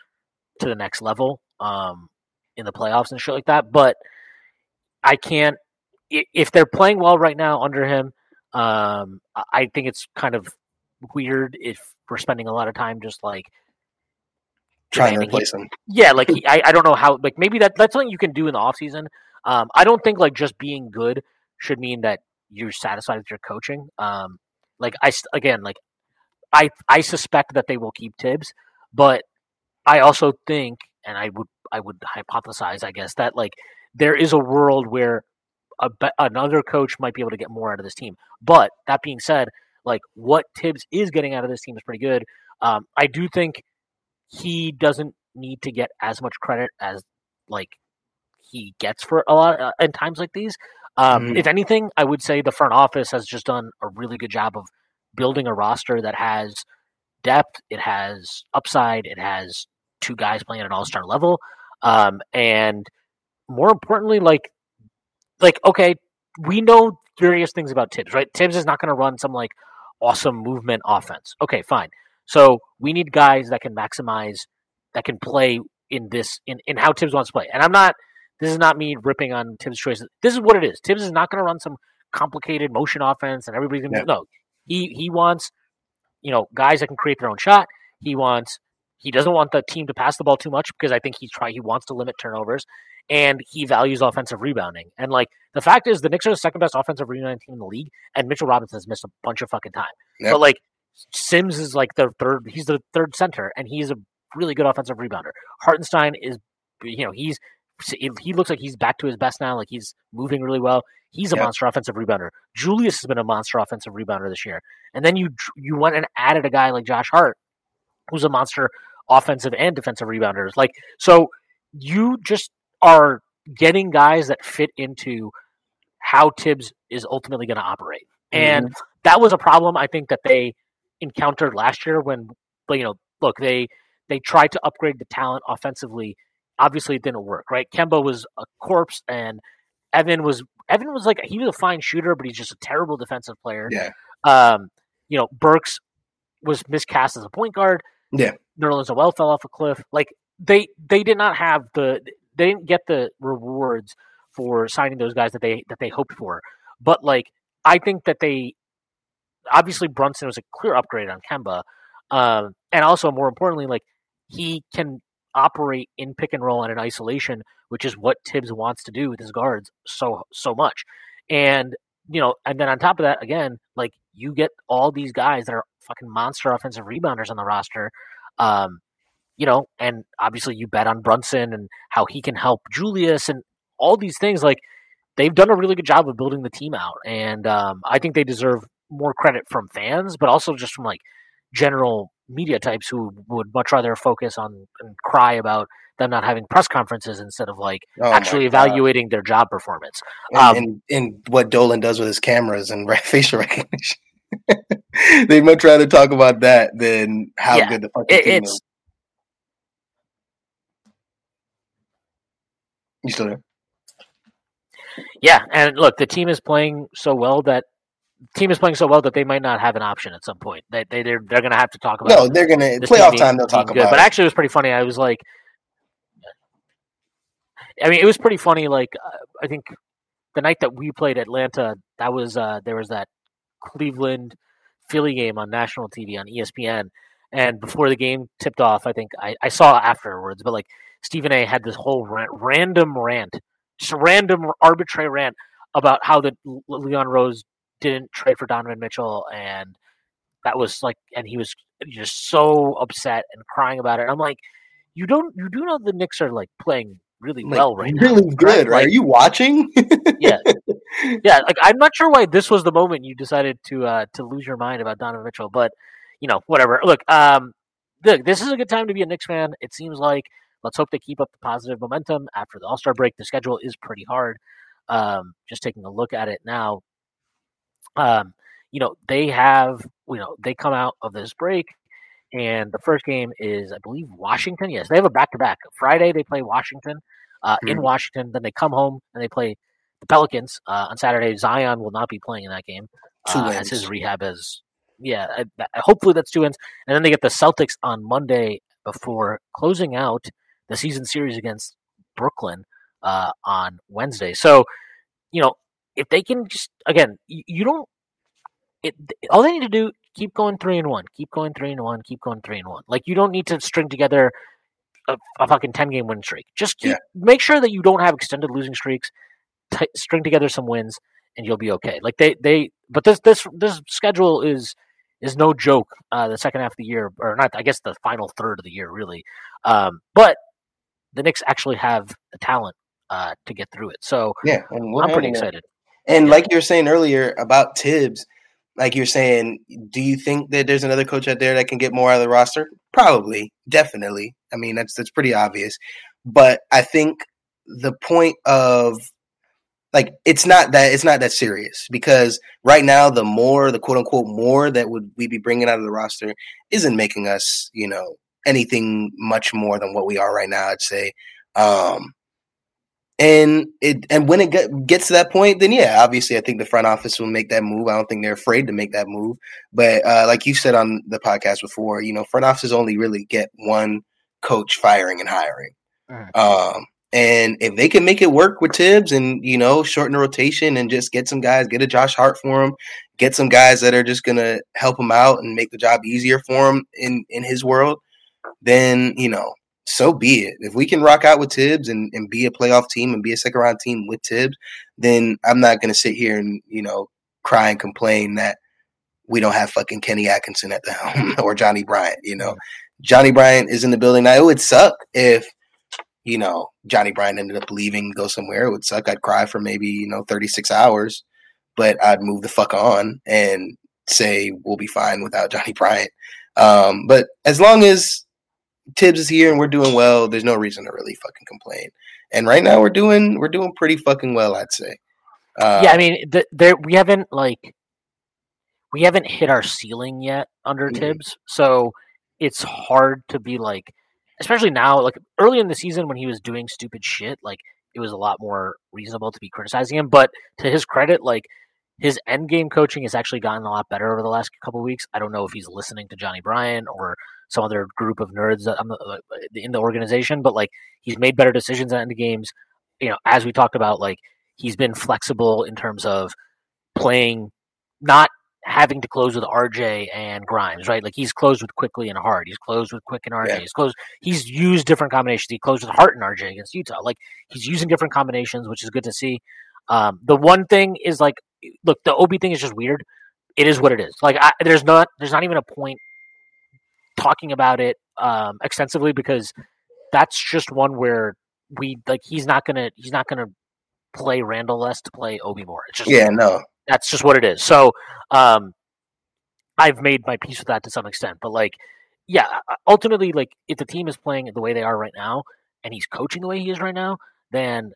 to the next level um, in the playoffs and shit like that. But I can't if they're playing well right now under him. Um, I- I think it's kind of weird if we're spending a lot of time just like trying to replace him. yeah, like he, I, I don't know how like maybe that that's something you can do in the off season. Um, I don't think like just being good should mean that you're satisfied with your coaching. Um, like I again like I I suspect that they will keep Thibs, but I also think and I would I would hypothesize I guess that like there is a world where a another coach might be able to get more out of this team. But that being said, like what Thibs is getting out of this team is pretty good. Um, I do think he doesn't need to get as much credit as like he gets for a lot uh, in times like these. Um, Mhm. If anything, I would say the front office has just done a really good job of building a roster that has depth, it has upside, it has two guys playing at an all star level, um, and more importantly, like like okay, we know various things about Thibs, right? Thibs is not going to run some like awesome movement offense. Okay, fine. So we need guys that can maximize, that can play in this in in how Thibs wants to play. And I'm not. This is not me ripping on Thibs' choices. This is what it is. Thibs is not going to run some complicated motion offense, and everybody's going to Yeah. no. He he wants, you know, guys that can create their own shot. He wants. He doesn't want the team to pass the ball too much because I think he's try he wants to limit turnovers, and he values offensive rebounding. And like the fact is, the Knicks are the second best offensive rebounding team in the league, and Mitchell Robinson has missed a bunch of fucking time. Yep. But like Sims is like the third. He's the third center, and he's a really good offensive rebounder. Hartenstein is, you know, he's he looks like he's back to his best now. Like he's moving really well. He's a Yep. monster offensive rebounder. Julius has been a monster offensive rebounder this year. And then you you went and added a guy like Josh Hart, who's a monster offensive and defensive rebounders. Like so, you just are getting guys that fit into how Thibs is ultimately going to operate. And that was a problem I think that they encountered last year when but, you know, look, they they tried to upgrade the talent offensively. Obviously it didn't work, right? Kemba was a corpse and Evan was Evan was like he was a fine shooter, but he's just a terrible defensive player. Yeah. Um, you know, Burks was miscast as a point guard. Yeah. Nerlens Noel fell off a cliff. Like they they did not have the they didn't get the rewards for signing those guys that they that they hoped for. But like I think that they obviously Brunson was a clear upgrade on Kemba. Um, and also more importantly, like he can operate in pick and roll and in isolation, which is what Thibs wants to do with his guards so so much. And you know, and then on top of that, again, like you get all these guys that are fucking monster offensive rebounders on the roster. Um, you know, and obviously you bet on Brunson and how he can help Julius and all these things. Like they've done a really good job of building the team out, and um, I think they deserve more credit from fans, but also just from like general media types who would much rather focus on and cry about them not having press conferences instead of like Oh actually evaluating their job performance. and, Um, and, and what Dolan does with his cameras and facial recognition. They'd much rather talk about that than how Yeah, good the fucking It, team it's is. You still there? yeah, and look, the team is playing so well that team is playing so well that they might not have an option at some point. They they they're, they're going to have to talk about No, they're gonna playoff time. They'll talk good. about But it. actually, it was pretty funny. I was like, I mean, it was pretty funny. Like, uh, I think the night that we played Atlanta, that was uh, there was that Cleveland Philly game on national TV on ESPN, and before the game tipped off, I think I, I saw afterwards, but like Stephen A. had this whole rant, random rant, just random arbitrary rant about how the Leon Rose didn't trade for Donovan Mitchell and that was like and he was just so upset and crying about it. I'm like, you don't you do know the Knicks are like playing really Like, well right now. really good, right? Like- Are you watching? yeah, yeah. Like I'm not sure why this was the moment you decided to uh, to lose your mind about Donovan Mitchell, but you know, whatever. Look, um, look, this is a good time to be a Knicks fan. It seems like let's hope they keep up the positive momentum after the All Star break. The schedule is pretty hard. Um, just taking a look at it now, um, you know, they have, you know, they come out of this break. And the first game is, I believe, Washington. Yes, they have a back-to-back. Friday they play Washington uh, in Mhm. Washington. Then they come home and they play the Pelicans uh, on Saturday. Zion will not be playing in that game Two uh, as his rehab is. Yeah, I, I- hopefully that's two wins. And then they get the Celtics on Monday before closing out the season series against Brooklyn uh, on Wednesday. So, you know, if they can just again, you, you don't. It all they need to do keep going three and one, keep going three and one, keep going three and one. Like you don't need to string together a, a fucking ten game win streak. Just keep, Yeah. make sure that you don't have extended losing streaks. T- string together some wins, and you'll be okay. Like they they, but this this this schedule is is no joke. Uh, the second half of the year, or not, I guess the final third of the year, really. Um, but the Knicks actually have the talent uh, to get through it. So Yeah, and I'm pretty it. excited. And Yeah. like you were saying earlier about Tibbs, like you're saying, do you think that there's another coach out there that can get more out of the roster? Probably, definitely. I mean, that's that's pretty obvious. But I think the point of like it's not that it's not that serious because right now the more the quote unquote more that would we be bringing out of the roster isn't making us you know anything much more than what we are right now. I'd say. Um, and it and when it get, gets to that point, then yeah, obviously I think the front office will make that move. I don't think they're afraid to make that move. But uh, like you said on the podcast before, you know, front offices only really get one coach firing and hiring. Mhm. Um, and if they can make it work with Thibs and you know shorten the rotation and just get some guys, get a Josh Hart for him, get some guys that are just gonna help him out and make the job easier for him in in his world, then you know so be it. If we can rock out with Thibs and, and be a playoff team and be a second round team with Thibs, then I'm not to sit here and, you know, cry and complain that we don't have fucking Kenny Atkinson at the helm or Johnny Bryant, you know. Johnny Bryant is in the building now. It would suck if, you know, Johnny Bryant ended up leaving, go somewhere. It would suck. I'd cry for maybe, you know, 36 hours, but I'd move the fuck on and say we'll be fine without Johnny Bryant. Um, but as long as Thibs is here and we're doing well, there's no reason to really fucking complain. And right now we're doing we're doing pretty fucking well, I'd say. Uh, yeah, I mean, th- there we haven't like we haven't hit our ceiling yet under Mhm. Thibs, so it's hard to be like, especially now, like early in the season when he was doing stupid shit, like it was a lot more reasonable to be criticizing him. But to his credit, like his end game coaching has actually gotten a lot better over the last couple of weeks. I don't know if he's listening to Johnny Bryant or some other group of nerds that I'm, uh, in the organization, but like he's made better decisions at end games. You know, as we talked about, like he's been flexible in terms of playing, not having to close with RJ and Grimes, right? Like he's closed with Quickley and Hart. He's closed with quick and RJ. Yeah. He's closed. He's used different combinations. He closed with Hart and RJ against Utah. Like he's using different combinations, which is good to see. Um, the one thing is like, look, the Obi thing is just weird. It is what it is. Like I, there's not there's not even a point talking about it um, extensively because that's just one where we like he's not gonna he's not gonna play Randle less to play Obi more. It's just Yeah, no. that's just what it is. So um, I've made my peace with that to some extent. But like, yeah, ultimately, like if the team is playing the way they are right now, and he's coaching the way he is right now, then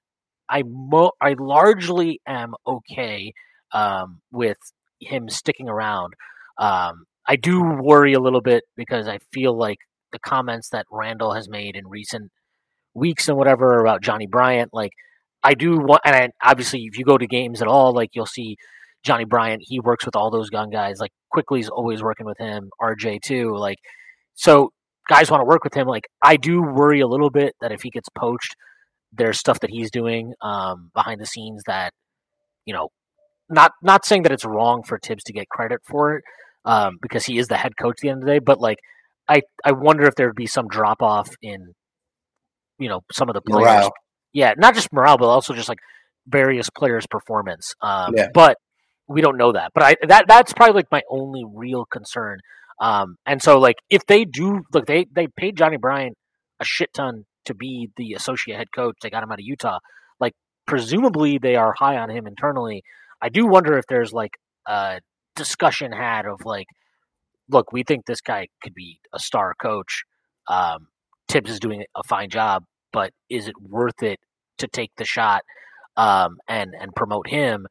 I mo- I largely am okay um, with him sticking around. Um, I do worry a little bit because I feel like the comments that Randle has made in recent weeks and whatever about Johnny Bryant, like I do want, and I, obviously if you go to games at all, like you'll see Johnny Bryant. He works with all those gun guys. Like Quickley's always working with him. RJ too. Like so, guys want to work with him. Like I do worry a little bit that if he gets poached, there's stuff that he's doing um, behind the scenes that you know, not not saying that it's wrong for Thibs to get credit for it um, because he is the head coach at the end of the day, but like I I wonder if there would be some drop off in you know some of the players. Morale. Yeah, not just morale, but also just like various players' performance. Um, Yeah. But we don't know that. But I that that's probably like my only real concern. Um, and so like if they do look, they they paid Johnny Bryant a shit ton to be the associate head coach. They got him out of Utah. Like presumably they are high on him internally. I do wonder if there's like a discussion had of like, look, we think this guy could be a star coach. Um, Thibs is doing a fine job, but is it worth it to take the shot um, and and promote him?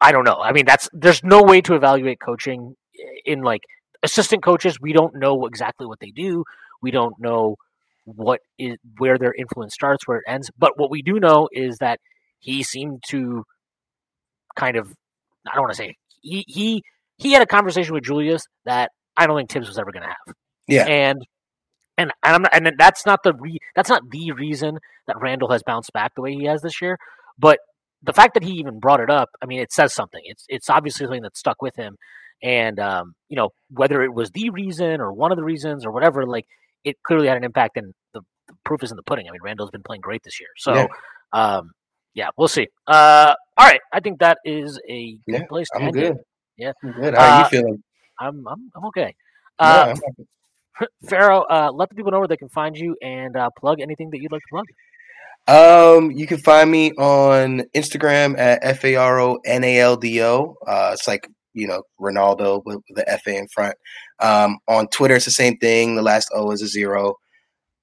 I don't know. I mean, that's there's no way to evaluate coaching in like assistant coaches. We don't know exactly what they do. We don't know what is where their influence starts, where it ends. But what we do know is that he seemed to kind of I don't want to say he he he had a conversation with Julius that I don't think Thibs was ever going to have. Yeah, and and and, I'm not, and that's not the re, that's not the reason that Randle has bounced back the way he has this year. But the fact that he even brought it up, I mean, it says something. It's it's obviously something that stuck with him, and um, you know whether it was the reason or one of the reasons or whatever, like it clearly had an impact. And the, the proof is in the pudding. I mean, Randle's been playing great this year, so. Yeah. Um, yeah, we'll see. Uh, all right, I think that is a good yeah, place to I'm end good. it. Yeah, I'm good. How are Uh, you feeling? I'm I'm, I'm okay. Yeah, Uh, I'm. Faro, uh, let the people know where they can find you and uh, plug anything that you'd like to plug. Um, you can find me on Instagram at F A R O N A L D O. Uh, it's like you know Ronaldo with the F A in front. Um, on Twitter, it's the same thing. The last O is a zero.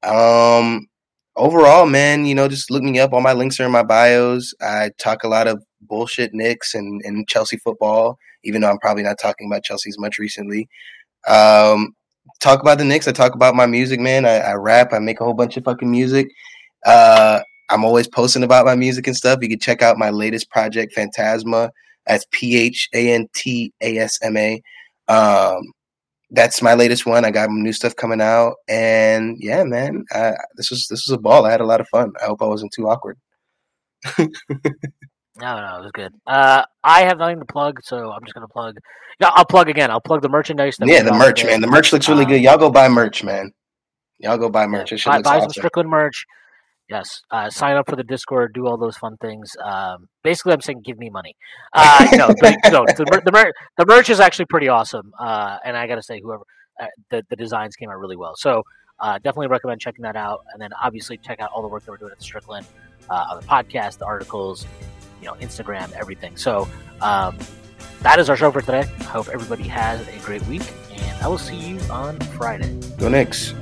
Um, overall, man, you know, just look me up. All my links are in my bios. I talk a lot of bullshit Knicks and, and Chelsea football, even though I'm probably not talking about Chelsea as much recently. Um, talk about the Knicks. I talk about my music, man. I, I rap. I make a whole bunch of fucking music. Uh, I'm always posting about my music and stuff. You can check out my latest project, Phantasma. That's P H A N T A S M A. Um, that's my latest one. I got new stuff coming out, and yeah, man, I, this was this was a ball. I had a lot of fun. I hope I wasn't too awkward. No, no, it was good. Uh, I have nothing to plug, so I'm just gonna plug. No, I'll plug again. I'll plug the merchandise. That yeah, the merch, today. man. The merch looks really Um, good. Y'all go buy merch, man. Y'all go buy merch. It shit buy, buy some. Strickland merch. Yes, uh, sign up for the Discord, do all those fun things. Um, basically, I'm saying give me money. Uh, but, no, the, mer- the, mer- the merch is actually pretty awesome, uh, and I got to say, whoever uh, the the designs came out really well. So uh, definitely recommend checking that out, and then obviously check out all the work that we're doing at the Strickland uh, on the podcast, the articles, you know, Instagram, everything. So um, that is our show for today. I hope everybody has a great week, and I will see you on Friday. Go Knicks.